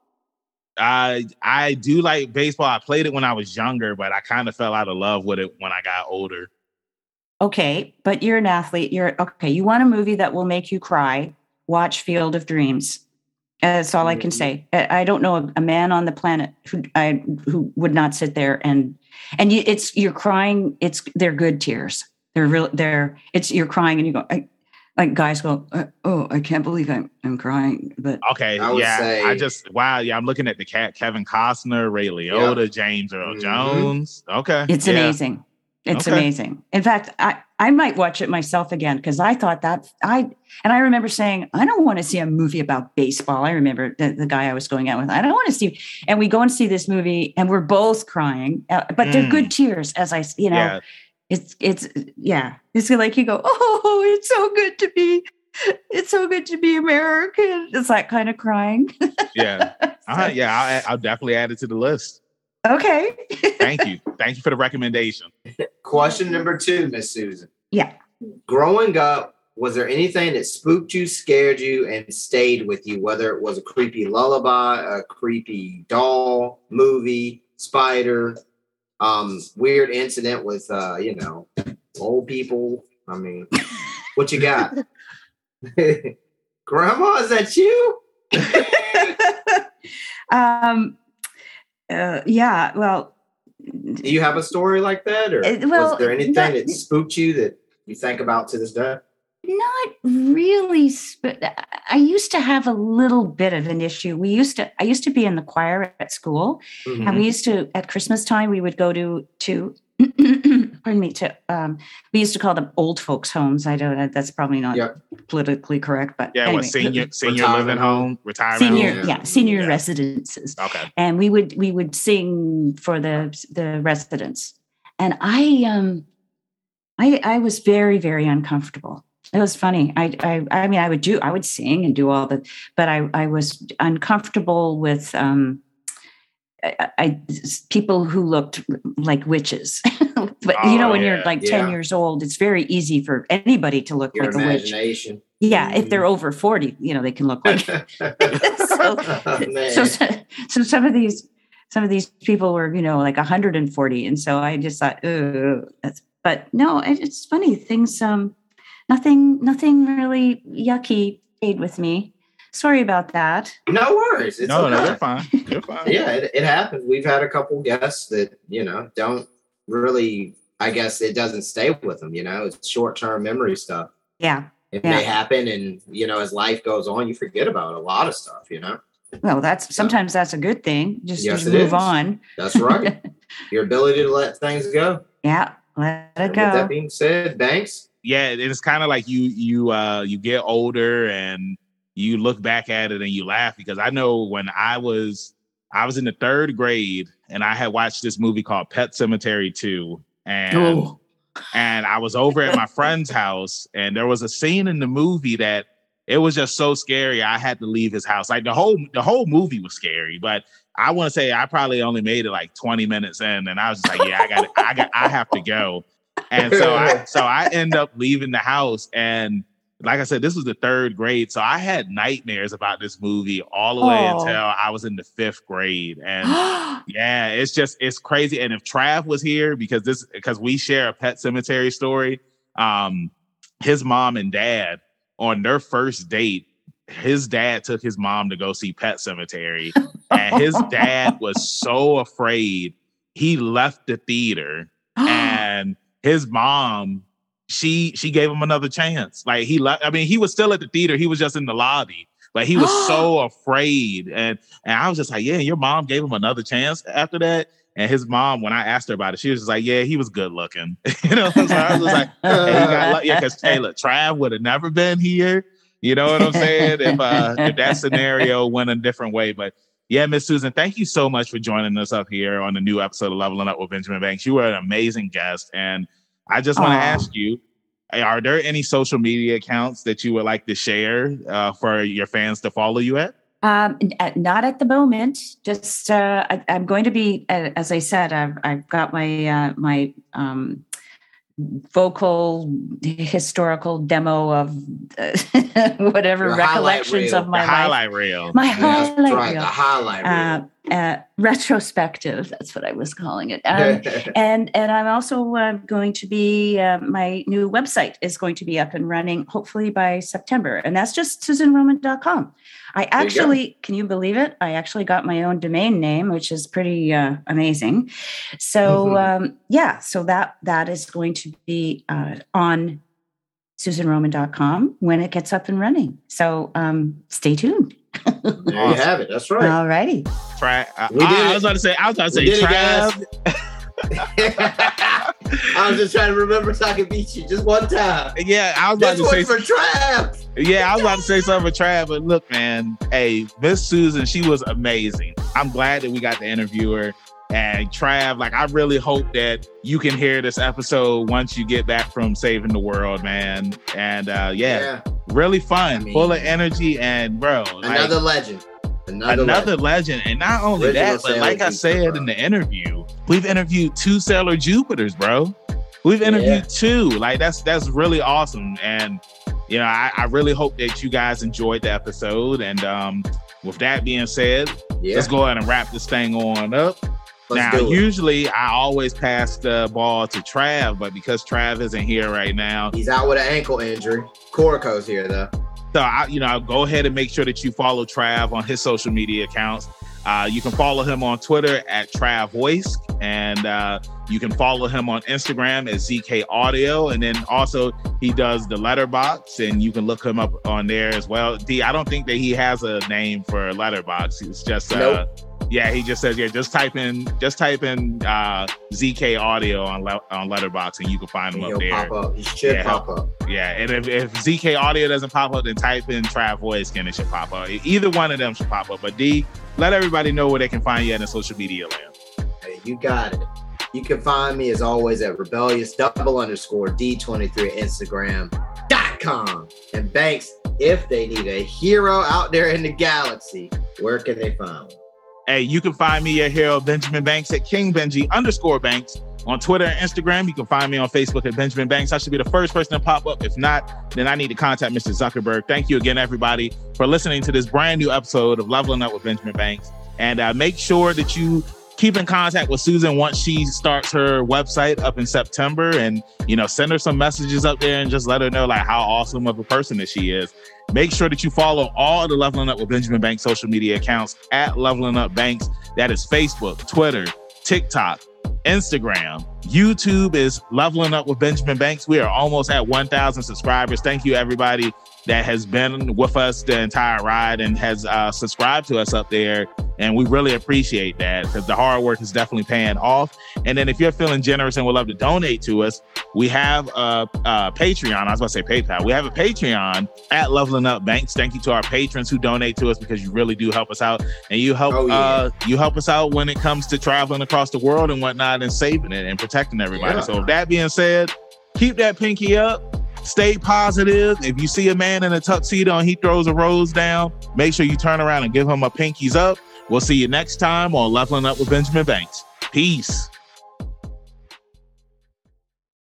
I I do like baseball. I played it when I was younger, but I kind of fell out of love with it when I got older. Okay, but you're an athlete. You're okay. You want a movie that will make you cry? Watch Field of Dreams. That's all I can mm-hmm. say. I don't know a, a man on the planet who I who would not sit there and and you, it's you're crying. It's they're good tears. They're real. They're it's you're crying and you go. I, like guys go, uh, oh, I can't believe I'm, I'm crying. But okay, I yeah, say, I just wow, yeah, I'm looking at the cat, Kevin Costner, Ray Liotta, yep. James Earl mm-hmm. Jones. Okay, it's yeah. amazing. It's okay. amazing. In fact, I I might watch it myself again because I thought that I and I remember saying I don't want to see a movie about baseball. I remember the, the guy I was going out with. I don't want to see, and we go and see this movie, and we're both crying, uh, but mm. they're good tears. As I, you know, yeah it's it's yeah. It's like you go oh it's so good to be it's so good to be american. It's that kind of crying. Yeah. So, uh-huh. yeah I'll, I'll definitely add it to the list. Okay. Thank you. Thank you for the recommendation. Question number two miss susan. Yeah. Growing up was there anything that spooked you scared you and stayed with you? Whether it was a creepy lullaby a creepy doll movie spider um, weird incident with uh, you know, old people. I mean, what you got? Grandma, is that you? um uh, yeah, well do you have a story like that or uh, well, was there anything that, that spooked you that you think about to this day? Not really. I used to have a little bit of an issue. We used to. I used to be in the choir at school, mm-hmm. and we used to at Christmas time we would go to to. pardon me. To um, we used to call them old folks' homes. I don't. Know, that's probably not yep. politically correct, but yeah, anyway. what, senior senior living home, retirement, senior home? yeah, senior yeah. residences. Okay, and we would we would sing for the the residents, and I um, I I was very very uncomfortable it was funny. I, I, I mean, I would do, I would sing and do all the, but I, I was uncomfortable with, um, I, I people who looked like witches. but oh, you know, when yeah, you're like yeah. 10 years old, it's very easy for anybody to look Your like a witch. Yeah, mm. if they're mm. over 40, you know, they can look like so, oh, so, so some of these some of these people were, you know, like 140. And so I just thought, that's but no, it's funny. Things um nothing nothing really yucky stayed with me sorry about that. No worries. It's no, okay. no, they're fine. They're fine. yeah, it, it happens. We've had a couple guests that you know don't really. I guess it doesn't stay with them. You know, it's short term memory stuff. Yeah. It yeah. may happen, and you know, as life goes on, you forget about a lot of stuff. You know. Well, that's sometimes that's a good thing. Just, yes, just move is. on. That's right. Your ability to let things go. Yeah, let it and go. With that being said, Banks. Yeah, it's kind of like you you uh you get older and you look back at it and you laugh because I know when I was I was in the third grade and I had watched this movie called Pet Sematary 2 and oh. and I was over at my friend's house and there was a scene in the movie that it was just so scary I had to leave his house. Like the whole the whole movie was scary, but I want to say I probably only made it like 20 minutes in and I was just like, yeah, I got I got I have to go. And so I so I end up leaving the house and like I said, this was the third grade. So I had nightmares about this movie all the way oh. until I was in the fifth grade. And yeah, it's just it's crazy. And if Trav was here, because this because we share a pet cemetery story, um, his mom and dad on their first date, his dad took his mom to go see Pet Sematary. and his dad was so afraid he left the theater and his mom she she gave him another chance. Like he I mean, he was still at the theater. He was just in the lobby. But he was so afraid. And and I was just like, yeah, your mom gave him another chance after that. And his mom, when I asked her about it, she was just like, "Yeah, he was good looking." you know, so I was like, hey, he got yeah, because Taylor Trav would have never been here. You know what I'm saying? if uh, if that scenario went a different way, but yeah, Miss Susan, thank you so much for joining us up here on the new episode of Leveling Up with Benjamin Banks. You were an amazing guest, and I just want to ask you are there any social media accounts that you would like to share uh, for your fans to follow you at? Um, not at the moment. Just uh, I, am going to be, as I said, I've, I've got my uh, my um, vocal historical demo of uh, whatever Your recollections of my the highlight reel. My yeah, highlight right, reel. The highlight uh, reel. Uh, uh, retrospective. That's what I was calling it. Um, and and I'm also uh, going to be uh, my new website is going to be up and running hopefully by September, and that's just SusanRoman.com. I actually, you can you believe it? I actually got my own domain name, which is pretty uh, amazing. So mm-hmm. um, yeah, so that that is going to be uh, on SusanRoman.com when it gets up and running. So um, stay tuned. there you have it. That's right. All righty. Try. Uh, I, I, was about to say. I was about to say. Try. I was just trying to remember so I could beat you just one time. Yeah, I was about this to say for Trav. Yeah, I was about to say something for Trav, but look, man, hey, Miss Susan, she was amazing. I'm glad that we got to interview her. And Trav, like, I really hope that you can hear this episode once you get back from saving the world, man. And uh, yeah, yeah. really fun, I mean, full of energy, and bro, another like, legend. Another, another legend. legend. And not only Original that, but like I said in the interview, we've interviewed two Sailor Jupiters, bro. We've interviewed yeah. two. Like that's that's really awesome. And you know, I, I, really hope that you guys enjoyed the episode. And um, with that being said, yeah. let's go ahead and wrap this thing on up. Let's now, usually I always pass the ball to Trav, but because Trav isn't here right now, he's out with an ankle injury. Corico's here though. So I, you know, go ahead and make sure that you follow Trav on his social media accounts. Uh, you can follow him on Twitter at Trav Voice, and uh, you can follow him on Instagram at ZK Audio. And then also he does the Letterboxd, and you can look him up on there as well. D, I don't think that he has a name for Letterboxd. It's just uh, yeah, he just says, yeah, just type in, just type in uh, ZK Audio on le- on Letterboxd, and you can find him and up there. Pop up. He should yeah, pop up. Yeah, and if, if ZK Audio doesn't pop up, then type in Trav Voice, and it should pop up. Either one of them should pop up. But D, let everybody know where they can find you at the social media land. Hey, you got it. You can find me as always at rebellious double underscore D23 Instagram dot levelingup.com. And Banks, if they need a hero out there in the galaxy, where can they find one? Hey, you can find me your hero, Benjamin Banks, at King Benji underscore Banks on Twitter and Instagram. You can find me on Facebook at Benjamin Banks. I should be the first person to pop up. If not, then I need to contact Mr. Zuckerberg. Thank you again, everybody, for listening to this brand new episode of Leveling Up with Benjamin Banks. And uh, make sure that you keep in contact with Susan once she starts her website up in September and you know send her some messages up there and just let her know like how awesome of a person that she is. Make sure that you follow all the Leveling Up with Benjamin Banks social media accounts at Leveling Up Banks. That is Facebook, Twitter, TikTok, Instagram. YouTube is Leveling Up with Benjamin Banks. We are almost at 1,000 subscribers. Thank you, everybody that has been with us the entire ride and has uh, subscribed to us up there. And we really appreciate that because the hard work is definitely paying off. And then if you're feeling generous and would love to donate to us, we have a, a Patreon. I was going to say PayPal. We have a Patreon at Leveling Up Banks. Thank you to our patrons who donate to us because you really do help us out, and you help Oh, yeah. uh, you help us out when it comes to traveling across the world and whatnot, and saving it and protecting everybody. Yeah. So, with that being said, keep that pinky up. Stay positive. If you see a man in a tuxedo and he throws a rose down, make sure you turn around and give him a pinkies up. We'll see you next time on Leveling Up with Benjamin Banks. Peace.